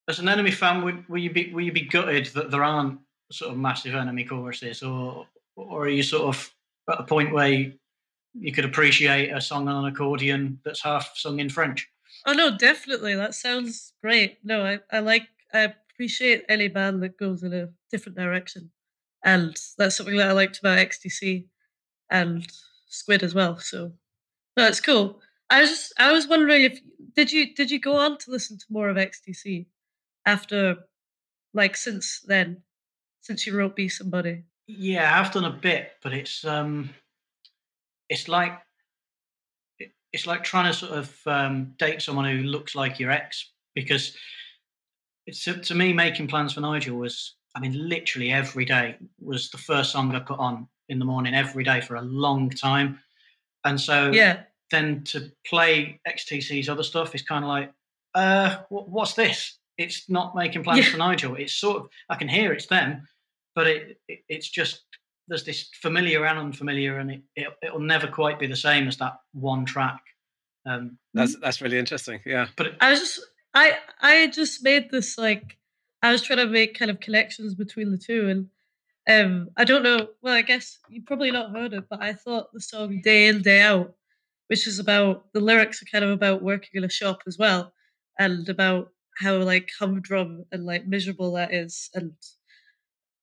as an enemy fan, would will you be will you be gutted that there aren't sort of massive enemy choruses, or or are you sort of at a point where you, you could appreciate a song on an accordion that's half sung in French? Oh no, definitely. That sounds great. No, I, I like I appreciate any band that goes in a different direction. And that's something that I liked about XTC and Squid as well. So no, cool. I was just I was wondering if did you did you go on to listen to more of XTC after like since then? Since you wrote Be Somebody? Yeah, I've done a bit, but it's um, it's like it's like trying to sort of um, date someone who looks like your ex because it's to, me making plans for Nigel was I mean literally every day was the first song I put on in the morning every day for a long time, and so Yeah. then to play XTC's other stuff is kind of like, uh, wh- what's this? It's not making plans Yeah. for Nigel. It's sort of I can hear it's them, but it, it it's just there's this familiar and unfamiliar, and it, it it'll never quite be the same as that one track. Um, That's that's really interesting. Yeah. but it, I was just I I just made this like I was trying to make kind of connections between the two and um I don't know well I guess you probably not heard it but I thought the song Day In Day Out which is about the lyrics are kind of about working in a shop as well and about how like humdrum and like miserable that is and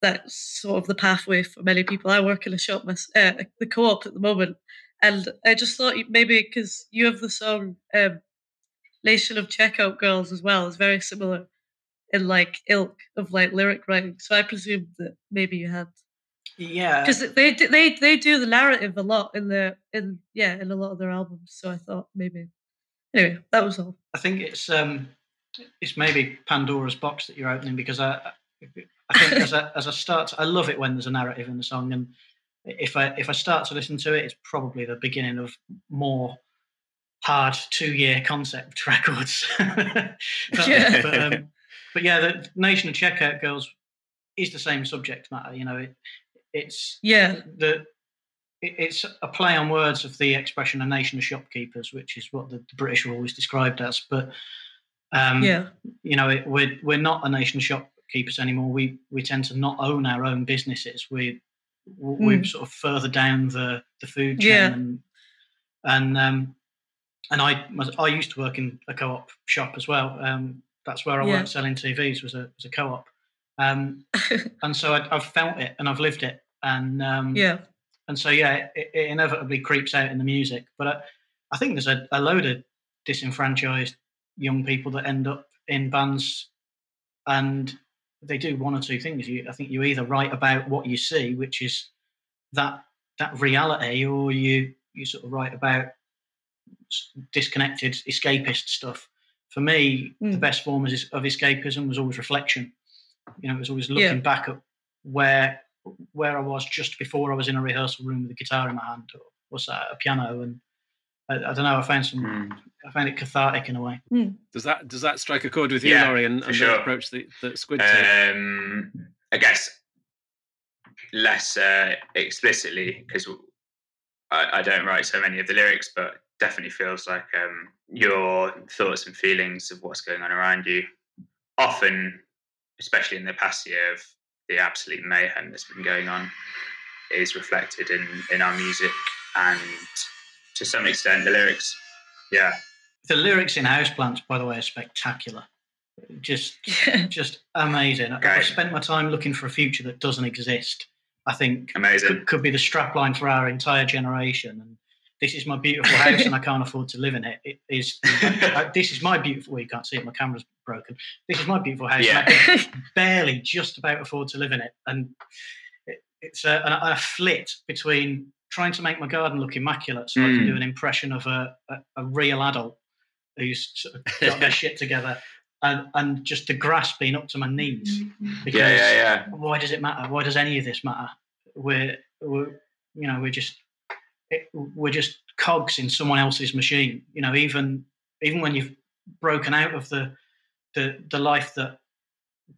that's sort of the pathway for many people. I work in a shop, uh, the co-op at the moment, and I just thought maybe because you have the song um, "Nation of Checkout Girls" as well, it's very similar in like ilk of like lyric writing. So I presumed that maybe you had Yeah, because they they they do the narrative a lot in the in yeah in a lot of their albums. So I thought maybe anyway that was all. I think it's um, it's maybe Pandora's box that you're opening because I, I think as a as a start, I love it when there's a narrative in the song, and if I if I start to listen to it, it's probably the beginning of more hard two year concept <laughs> records. <laughs> but, Yeah. but, um, but yeah, the Nation of Checkout Girls is the same subject matter. You know, it, it's Yeah, the it- it's a play on words of the expression "a nation of shopkeepers," which is what the, the British are always described as. But um, yeah, you know, it, we're we're not a nation of shopkeepers anymore. We we tend to not own our own businesses. We we're Mm. sort of further down the the food chain, Yeah. and and um, and I I used to work in a co-op shop as well. Um, that's where I Yeah. worked selling TVs was a was a co-op, um, <laughs> and so I, I've felt it and I've lived it, and um, yeah, and so yeah, it, it inevitably creeps out in the music. But I, I think there's a, a load of disenfranchised young people that end up in bands, and they do one or two things. You, I think you either write about what you see, which is that that reality, or you you sort of write about disconnected escapist stuff. For me, the Mm. best form of escapism was always reflection. You know, it was always Yeah. looking back at where where I was just before I was in a rehearsal room with a guitar in my hand, or was a piano? And I, I don't know. I found some. Mm. I found it cathartic in a way. Does that does that strike a chord with you, Yeah, Laurie, and, for and sure. the approach that, that Squid take? Um, I guess less uh, explicitly because I, I don't write so many of the lyrics, but definitely feels like um, your thoughts and feelings of what's going on around you. Often, especially in the past year of the absolute mayhem that's been going on, is reflected in in our music and to some extent the lyrics. Yeah, The lyrics in Houseplants, by the way, are spectacular. Just, <laughs> just amazing. I- I've spent my time looking for a future that doesn't exist. I think amazing. could, could be the strapline for our entire generation. And this is my beautiful house, and I can't afford to live in it. It is. <laughs> I- this is my beautiful. Well, you can't see it. My camera's broken. This is my beautiful house. and I Yeah. can barely just about afford to live in it, and it, it's a, a, a flit between trying to make my garden look immaculate so I can Mm. do an impression of a, a, a real adult who's sort of got their <laughs> shit together, and and just the grass being up to my knees. Because Yeah, yeah, yeah. why does it matter? Why does any of this matter? We're, we're you know, we're just it, we're just cogs in someone else's machine. You know, even even when you've broken out of the the the life that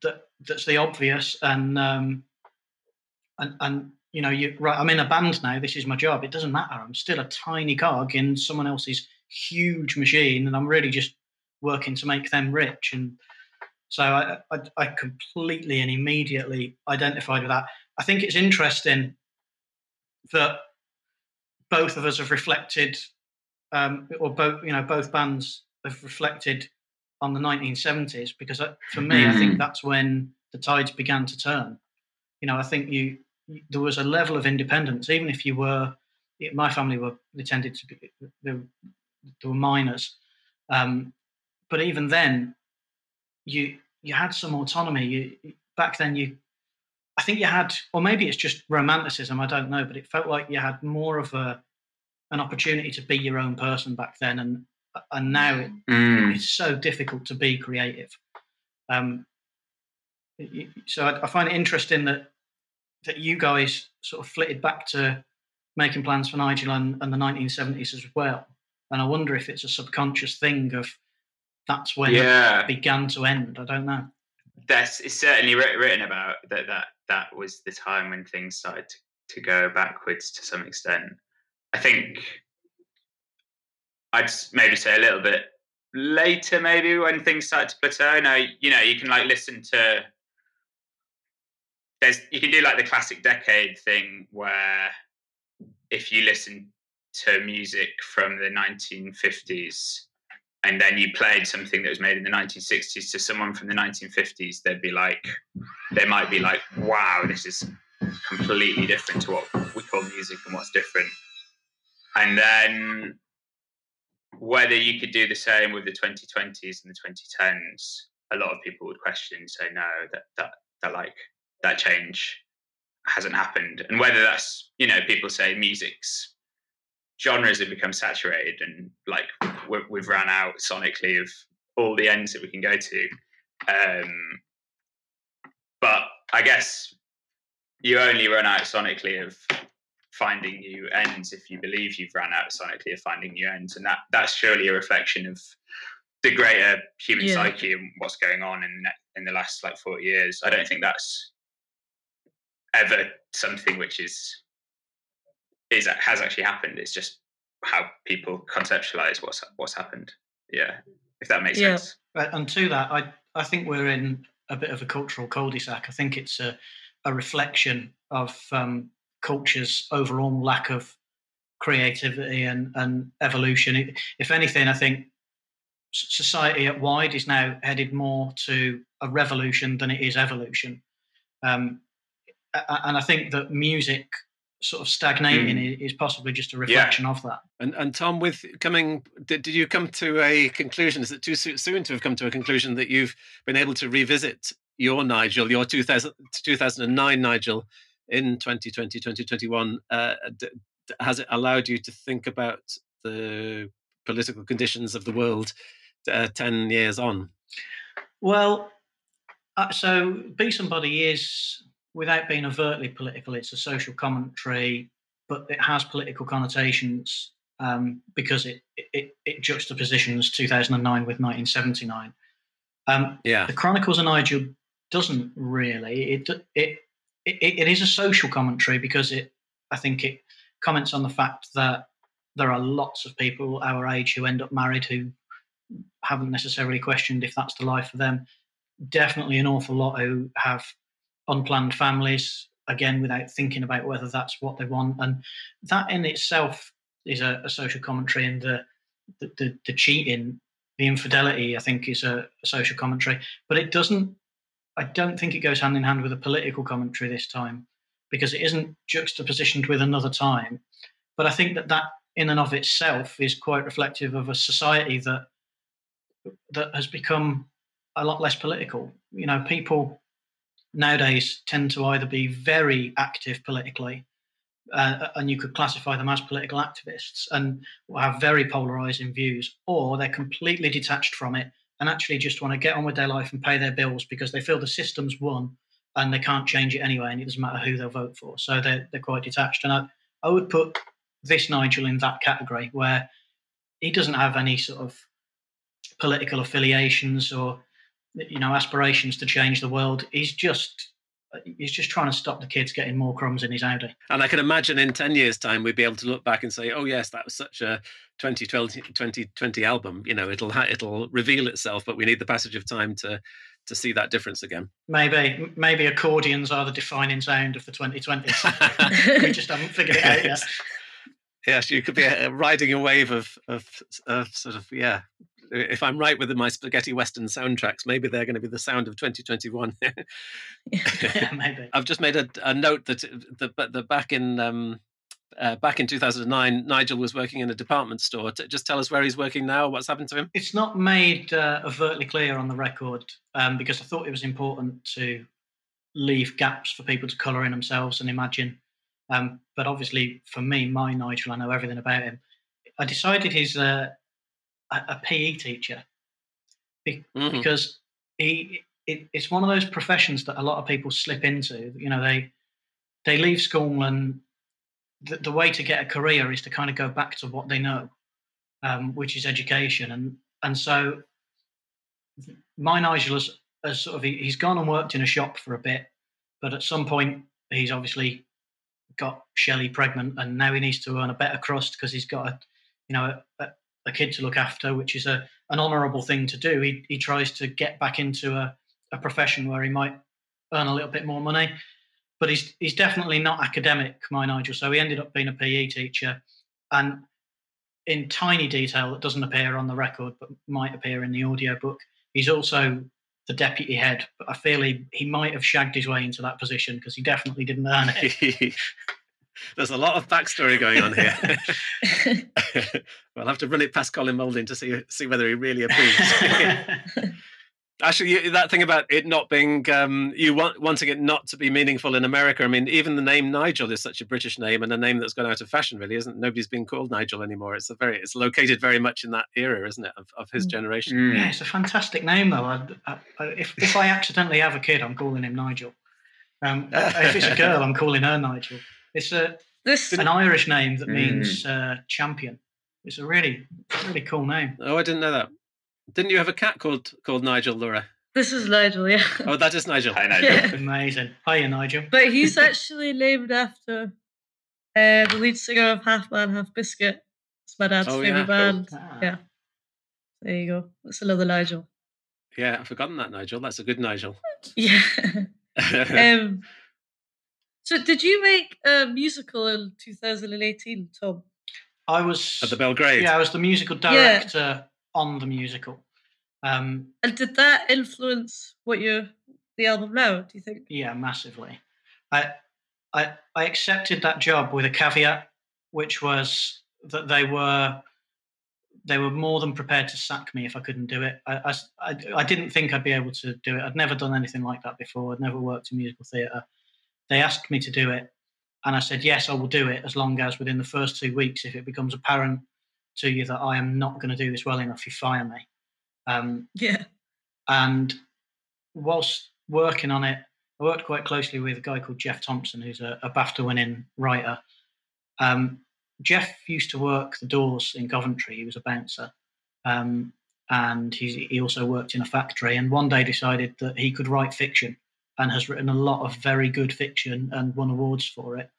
that that's the obvious and um and and you know you right i'm in a band now this is my job it doesn't matter i'm still a tiny cog in someone else's huge machine and i'm really just working to make them rich and so i i, I completely and immediately identified with that i think it's interesting that both of us have reflected um, or both you know both bands have reflected on the 1970s because for me I think Mhm. that's when the tides began to turn. You know, I think you there was a level of independence, even if you were. My family were they tended to be they, were- they were minors, um, but even then, you you had some autonomy. You back then you. I think you had, or maybe it's just romanticism. I don't know, but it felt like you had more of a an opportunity to be your own person back then, and and now it, Mm. it's so difficult to be creative. Um, so I, I find it interesting that that you guys sort of flitted back to making plans for Nigel and, and the 1970s as well. And I wonder if it's a subconscious thing of that's when Yeah. it began to end. I don't know. that's it's certainly written about that that that was the time when things started to, to go backwards to some extent i think i'd maybe say a little bit later maybe when things started to plateau now you know you can like listen to there's you can do like the classic decade thing where if you listen to music from the 1950s and then you played something that was made in the 1960s to someone from the 1950s, they'd be like, they might be like, wow, this is completely different to what we call music and what's different. and then whether you could do the same with the 2020s and the 2010s, a lot of people would question, say no, that that that like that change hasn't happened, and whether that's you know people say music's genres have become saturated and like we've, we've ran out sonically of all the ends that we can go to. Um, but I guess you only run out sonically of finding new ends if you believe you've run out sonically of finding new ends, and that that's surely a reflection of the greater human Yeah. psyche and what's going on in in the last like forty years. I don't think that's ever something which is is has actually happened. It's just how people conceptualize what's what's happened. Yeah, if that makes Yeah. sense. But, and to that, I I think we're in a bit of a cultural cul-de-sac. I think it's a a reflection of um, culture's overall lack of creativity and, and evolution. If anything, I think society at wide is now headed more to a revolution than it is evolution. Um, a- a- and I think that music sort of stagnating i- is possibly just a reflection of that. And and Tom, with coming, did, did you come to a conclusion? Is it too soon to have come to a conclusion that you've been able to revisit your Nigel, your 2000, 2009 Nigel, in 2020, 2021? Uh, d- d- has it allowed you to think about the political conditions of the world uh, 10 years on? Well, uh, so Be Somebody is, without being overtly political, it's a social commentary, but it has political connotations um, because it, it, it juxtapositions 2009 with 1979. Um, Yeah. the Chronicles of Nigel doesn't really. It, it it it is a social commentary because it I think it comments on the fact that there are lots of people our age who end up married who haven't necessarily questioned if that's the life for them. Definitely an awful lot who have unplanned families again without thinking about whether that's what they want, and that in itself is a, a social commentary and the the, the the cheating, the infidelity. I think is a, a social commentary, but it doesn't. I don't think it goes hand in hand with a political commentary this time because it isn't juxtapositioned with another time. But I think that that in and of itself is quite reflective of a society that that has become a lot less political. You know, people nowadays tend to either be very active politically, uh, and you could classify them as political activists, and have very polarizing views, or they're completely detached from it and actually just want to get on with their life and pay their bills because they feel the system's won and they can't change it anyway, and it doesn't matter who they'll vote for. So they're they're quite detached, and I I would put this Nigel in that category where he doesn't have any sort of political affiliations or you know aspirations to change the world. He's just he's just trying to stop the kids getting more crumbs in his Audi. And I can imagine in 10 years' time, we'd be able to look back and say, oh, yes, that was such a 2020, 2020 album. You know, it'll it'll reveal itself, but we need the passage of time to, to see that difference again. Maybe maybe accordions are the defining sound of the 2020s. <laughs> we just haven't figured it out yet. <laughs> Yes, you could be riding a wave of, of, of sort of, yeah. If I'm right with my spaghetti western soundtracks, maybe they're going to be the sound of 2021. yeah, <laughs> <laughs> maybe. I've just made a, a note that the, but the back in um, uh, back in 2009, Nigel was working in a department store. T- just tell us where he's working now. What's happened to him? It's not made uh, overtly clear on the record um, because I thought it was important to leave gaps for people to colour in themselves and imagine. Um, but obviously, for me, my Nigel, I know everything about him. I decided his a, a, a PE teacher be- Mhm. because he it, it's one of those professions that a lot of people slip into. You know, they they leave school and the, the way to get a career is to kind of go back to what they know, um, which is education. And and so my Nigel has, has sort of he, he's gone and worked in a shop for a bit, but at some point he's obviously got Shelley pregnant, and now he needs to earn a better crust because he's got a you know a, a kid to look after, which is a an honourable thing to do. He he tries to get back into a, a profession where he might earn a little bit more money, but he's he's definitely not academic, my Nigel. So he ended up being a PE teacher, and in tiny detail that doesn't appear on the record but might appear in the audio book. He's also the deputy head, but I feel he, he might have shagged his way into that position because he definitely didn't earn it. <laughs> There's a lot of backstory going on here. <laughs> we'll have to run it past Colin Moulding to see see whether he really approves. <laughs> <laughs> Actually, you, that thing about it not being um, you want wanting it not to be meaningful in America. I mean, even the name Nigel is such a British name and a name that's gone out of fashion. Really, isn't? Nobody's being called Nigel anymore. It's a very it's located very much in that era, isn't it, of, of his generation? Yeah, it's a fantastic name though. I, I, if if I accidentally have a kid, I'm calling him Nigel. Um, if it's a girl, I'm calling her Nigel. It's a This an Irish name that means uh, champion. It's a really really cool name. Oh, I didn't know that. Didn't you have a cat called called Nigel, Laura? this is Nigel, yeah. Oh, that is Nigel. Hi, Nigel. Yeah. Amazing. Hiya, Nigel. But he's actually named after uh, the lead singer of Half Man, Half Biscuit. It's my dad's Oh, yeah, favorite cool. band. Ah. Yeah. There you go. That's another Nigel. Yeah, I've forgotten that Nigel. That's a good Nigel. Yeah. <laughs> um, so, did you make a musical in 2018, Tom? I was At the Belgrade. Yeah, I was the musical director on the musical. Um, And did that influence what you the album now? Do you think? yeah, massively. I, I, I accepted that job with a caveat, which was that they were they were more than prepared to sack me if I couldn't do it. I I didn't think I'd be able to do it. I'd never done anything like that before. I'd never worked in musical theatre. They asked me to do it, and I said yes, I will do it as long as within the first two weeks, if it becomes apparent to you that I am not going to do this well enough, you fire me. Um, Yeah. and whilst working on it, I worked quite closely with a guy called Geoff Thompson, who's a, a BAFTA winning writer. Um, Geoff used to work the doors in Coventry. He was a bouncer. Um, and he, he also worked in a factory. And one day decided that he could write fiction and has written a lot of very good fiction and won awards for it.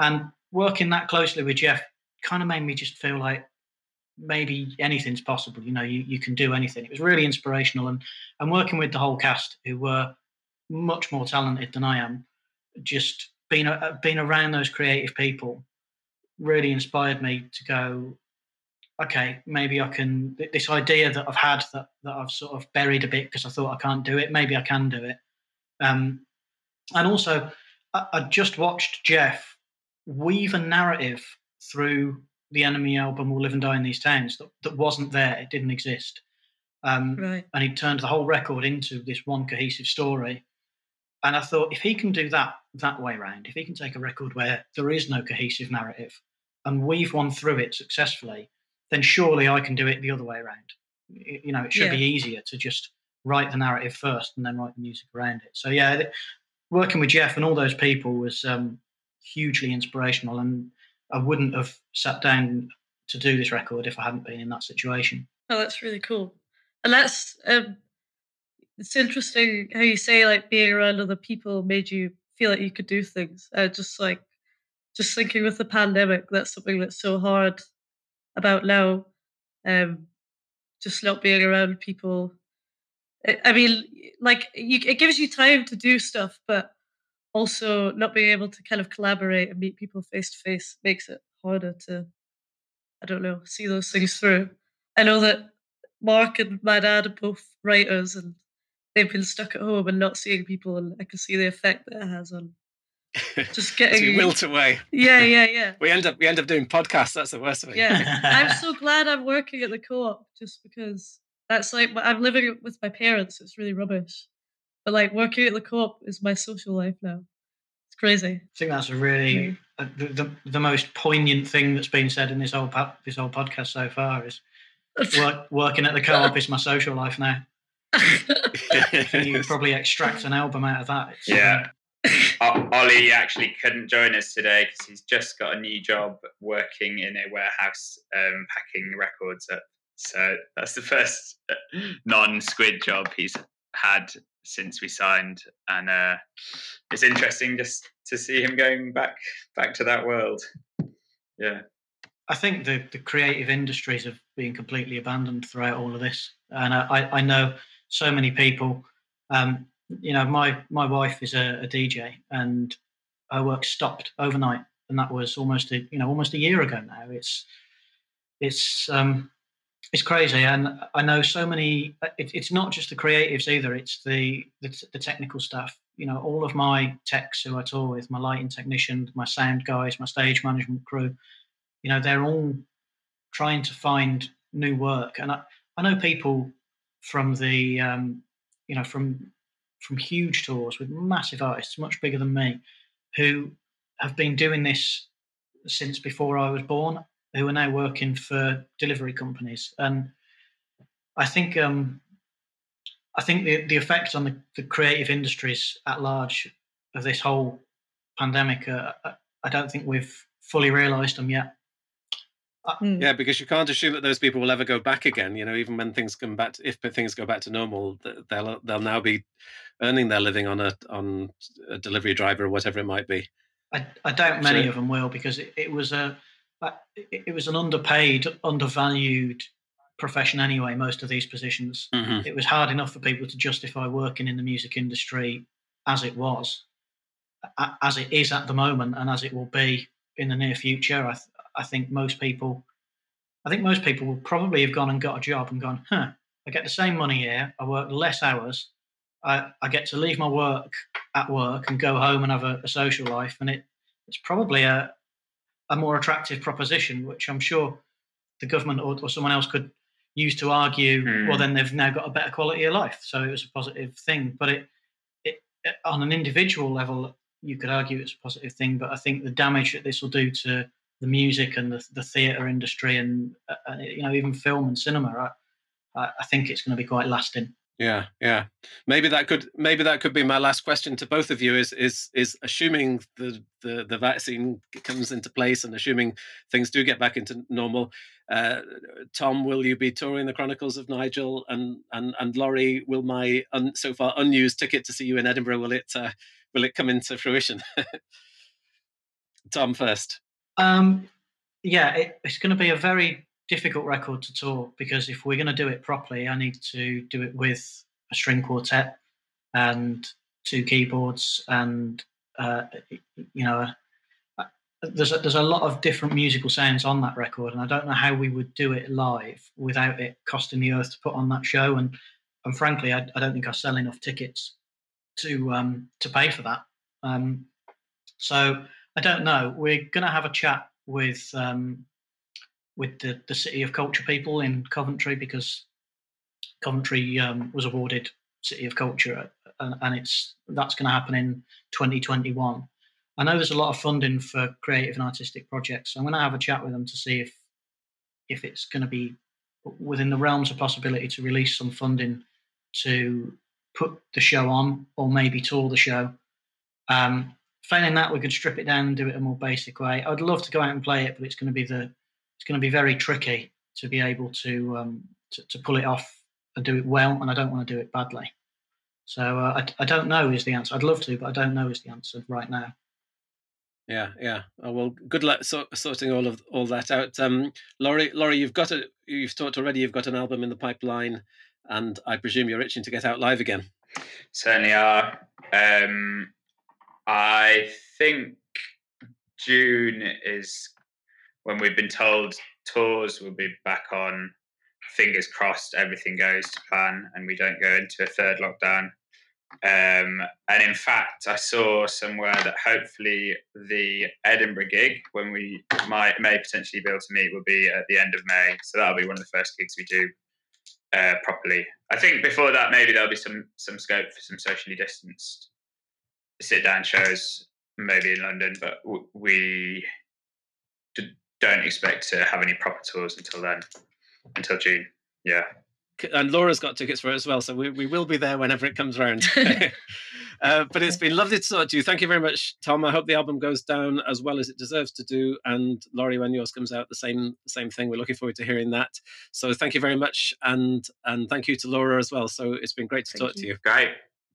And working that closely with Geoff kind of made me just feel like maybe anything's possible. You know, you, you can do anything. It was really inspirational. And, and working with the whole cast, who were much more talented than I am, just being, a, being around those creative people really inspired me to go, okay, maybe I can, this idea that I've had that, that I've sort of buried a bit because I thought I can't do it, maybe I can do it. Um, and also, I, I just watched Geoff weave a narrative through the Enemy album "We'll Live and Die in These Towns" that, that wasn't there; it didn't exist. Um, Right. and he turned the whole record into this one cohesive story. And I thought, if he can do that that way round, if he can take a record where there is no cohesive narrative and weave one through it successfully, then surely I can do it the other way around. You know, it should Yeah. be easier to just write the narrative first and then write the music around it. So yeah, th- working with Geoff and all those people was um, hugely inspirational, and I wouldn't have sat down to do this record if I hadn't been in that situation. Oh, that's really cool. And that's um it's interesting how you say like being around other people made you feel like you could do things. Uh, just like just thinking with the pandemic, that's something that's so hard about now. Um just not being around people. I- mean, like you, it gives you time to do stuff, but also not being able to kind of collaborate and meet people face to face makes it harder to, I don't know, see those things through. I know that Mark and my dad are both writers, and they've been stuck at home and not seeing people, and I can see the effect that it has on <laughs> just getting we wilt away. Yeah, yeah, yeah. <laughs> We end up we end up doing podcasts. That's the worst of it. Yeah, I'm so <laughs> glad I'm working at the co-op just because that's like I'm living with my parents. It's really rubbish, but like working at the co-op is my social life now. It's crazy. I think that's a really uh, the, the the most poignant thing that's been said in this whole po- this whole podcast so far is <laughs> work, working at the co-op is my social life now. <laughs> You probably extract an album out of that. It's, Yeah. O- Ollie actually couldn't join us today because he's just got a new job working in a warehouse um, packing records up. So that's the first uh, non-squid job he's had since we signed, and uh, it's interesting just to see him going back back to that world. Yeah. I think the, the creative industries have been completely abandoned throughout all of this, and I, I- I know so many people. Um, you know, my my wife is a, a DJ, and her work stopped overnight, and that was almost a you know almost a year ago now. It's it's um, it's crazy, and I know so many. It, it's not just the creatives either; it's the the, the technical staff. you know, all of my techs who I tour with, my lighting technicians, my sound guys, my stage management crew, you know, they're all trying to find new work. And I, I know people from the, um, you know, from from huge tours with massive artists, much bigger than me, who have been doing this since before I was born, who are now working for delivery companies. And I think um, I think the, the effect on the, the creative industries at large of this whole pandemic, uh, I don't think we've fully realised them yet. Mm. Yeah, because you can't assume that those people will ever go back again. You know, even when things come back, to, if things go back to normal, they'll they'll now be earning their living on a on a delivery driver or whatever it might be. I, I doubt many So- of them will because it, it was a uh, it, was an underpaid, undervalued profession anyway. Most of these positions, Mhm. it was hard enough for people to justify working in the music industry as it was, as it is at the moment, and as it will be in the near future. I th- I think most people, I think most people will probably have gone and got a job and gone, huh, I get the same money here. I work less hours. I, I get to leave my work at work and go home and have a, a social life, and it it's probably a a more attractive proposition, which I'm sure the government or, or someone else could use to argue. Hmm. Well, then they've now got a better quality of life, so it was a positive thing. But it, it, it on an individual level, you could argue it's a positive thing. But I think the damage that this will do to the music and the, the theatre industry and uh, uh, you know even film and cinema, I I think it's going to be quite lasting. Yeah, yeah. Maybe that could maybe that could be my last question to both of you. Is is is assuming the the, the vaccine comes into place and assuming things do get back into normal. Uh, Tom, will you be touring the Chronicles of Nigel and and and Laurie? Will my un, so far unused ticket to see you in Edinburgh will it uh, will it come into fruition? <laughs> Tom first. Um, yeah, it, it's going to be a very difficult record to tour because if we're going to do it properly, I need to do it with a string quartet and two keyboards and uh, you know, uh, there's a, there's a lot of different musical sounds on that record, and I don't know how we would do it live without it costing the earth to put on that show. And and frankly, I, I don't think I sell enough tickets to um, to pay for that. Um, so I don't know. We're going to have a chat with um, with the, the City of Culture people in Coventry because Coventry um, was awarded City of Culture, and, and it's that's going to happen in 2021. I know there's a lot of funding for creative and artistic projects. So I'm going to have a chat with them to see if if it's going to be within the realms of possibility to release some funding to put the show on or maybe tour the show. Um, failing that, we could strip it down and do it a more basic way. I'd love to go out and play it, but it's going to be the it's going to be very tricky to be able to um, to, to pull it off and do it well, and I don't want to do it badly. So uh, I, I don't know is the answer. I'd love to, but I don't know is the answer right now. Yeah, yeah. Oh, well, good luck so, sorting all of all that out. Um, Laurie, Laurie, you've got a you've talked already. You've got an album in the pipeline, and I presume you're itching to get out live again. Certainly are. Um, I think June is when we've been told tours will be back on. Fingers crossed, everything goes to plan and we don't go into a third lockdown. Um, and in fact, I saw somewhere that hopefully the Edinburgh gig, when we might may potentially be able to meet, will be at the end of May. So that'll be one of the first gigs we do uh, properly. I think before that, maybe there'll be some some scope for some socially distanced sit down shows, maybe in London, but we don't expect to have any proper tours until then, until June. Yeah. And Laura's got tickets for it as well, so we, we will be there whenever it comes round. <laughs> <laughs> uh, but it's been lovely to talk to you. Thank you very much, Tom. I hope the album goes down as well as it deserves to do. And Laurie, when yours comes out, the same same thing. We're looking forward to hearing that. So thank you very much, and and thank you to Laura as well. So it's been great to talk to you. Great.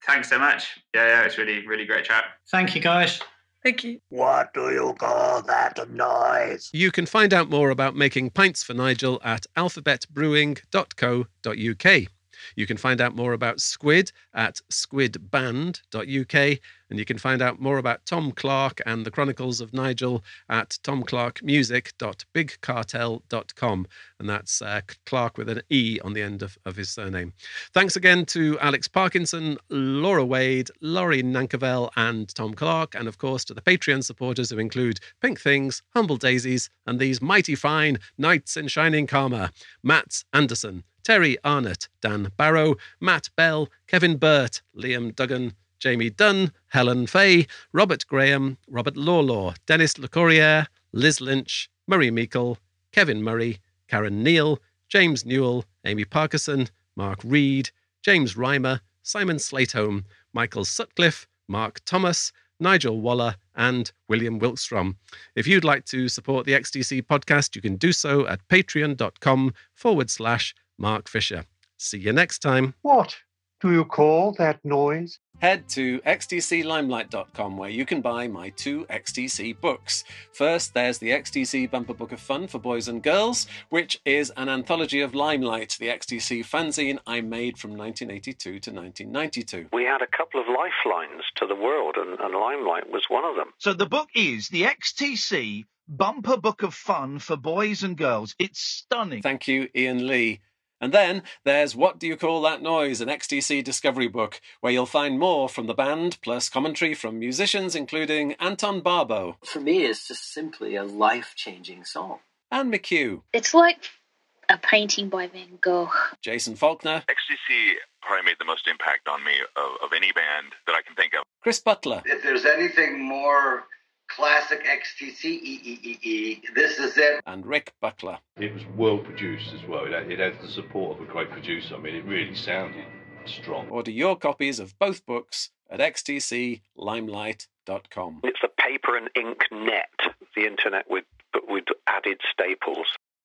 Thanks so much. Yeah, yeah, it's really, really great chat. Thank you, guys. Thank you. What do you call that noise? You can find out more about making pints for Nigel at alphabetbrewing.co.uk. You can find out more about Squid at squidband.uk, and you can find out more about Tom Clarke and the Chronicles of Nigel at tomclarkmusic.bigcartel.com. And that's uh, Clark with an E on the end of, of his surname. Thanks again to Alex Parkinson, Laura Wade, Laurie Nankivell, and Tom Clarke, and of course to the Patreon supporters who include Pink Things, Humble Daisies, and these mighty fine Knights in Shining Karma Matt Anderson, Terry Arnott, Dan Barrow, Matt Bell, Kevin Burt, Liam Duggan, Jamie Dunn, Helen Fay, Robert Graham, Robert Lawlaw, Dennis LeCourrier, Liz Lynch, Murray Meikle, Kevin Murray, Karen Neal, James Newell, Amy Parkinson, Mark Reed, James Reimer, Simon Slateholm, Michael Sutcliffe, Mark Thomas, Nigel Waller, and William Wilkstrom. If you'd like to support the XTC podcast, you can do so at patreon.com forward slash Mark Fisher. See you next time. What do you call that noise? Head to xtclimelight.com where you can buy my two XTC books. First, there's the XTC Bumper Book of Fun for Boys and Girls, which is an anthology of Limelight, the XTC fanzine I made from 1982 to 1992. We had a couple of lifelines to the world, and, and Limelight was one of them. So the book is the XTC Bumper Book of Fun for Boys and Girls. It's stunning. Thank you, Ian Lee. And then there's What Do You Call That Noise, an XTC discovery book, where you'll find more from the band, plus commentary from musicians including Anton Barbeau For me, it's just simply a life changing song. and McHugh, It's like a painting by Van Gogh. Jason Falkner, XTC probably made the most impact on me of, of any band that I can think of. Chris Butler, If there's anything more classic XTC, e, e, e, e, this is it. and Rick Buckler. It was well produced as well. It had, it had the support of a great producer. I mean, it really sounded strong. Order your copies of both books at xtclimelight.com. It's a paper and ink net, the internet with but with added staples.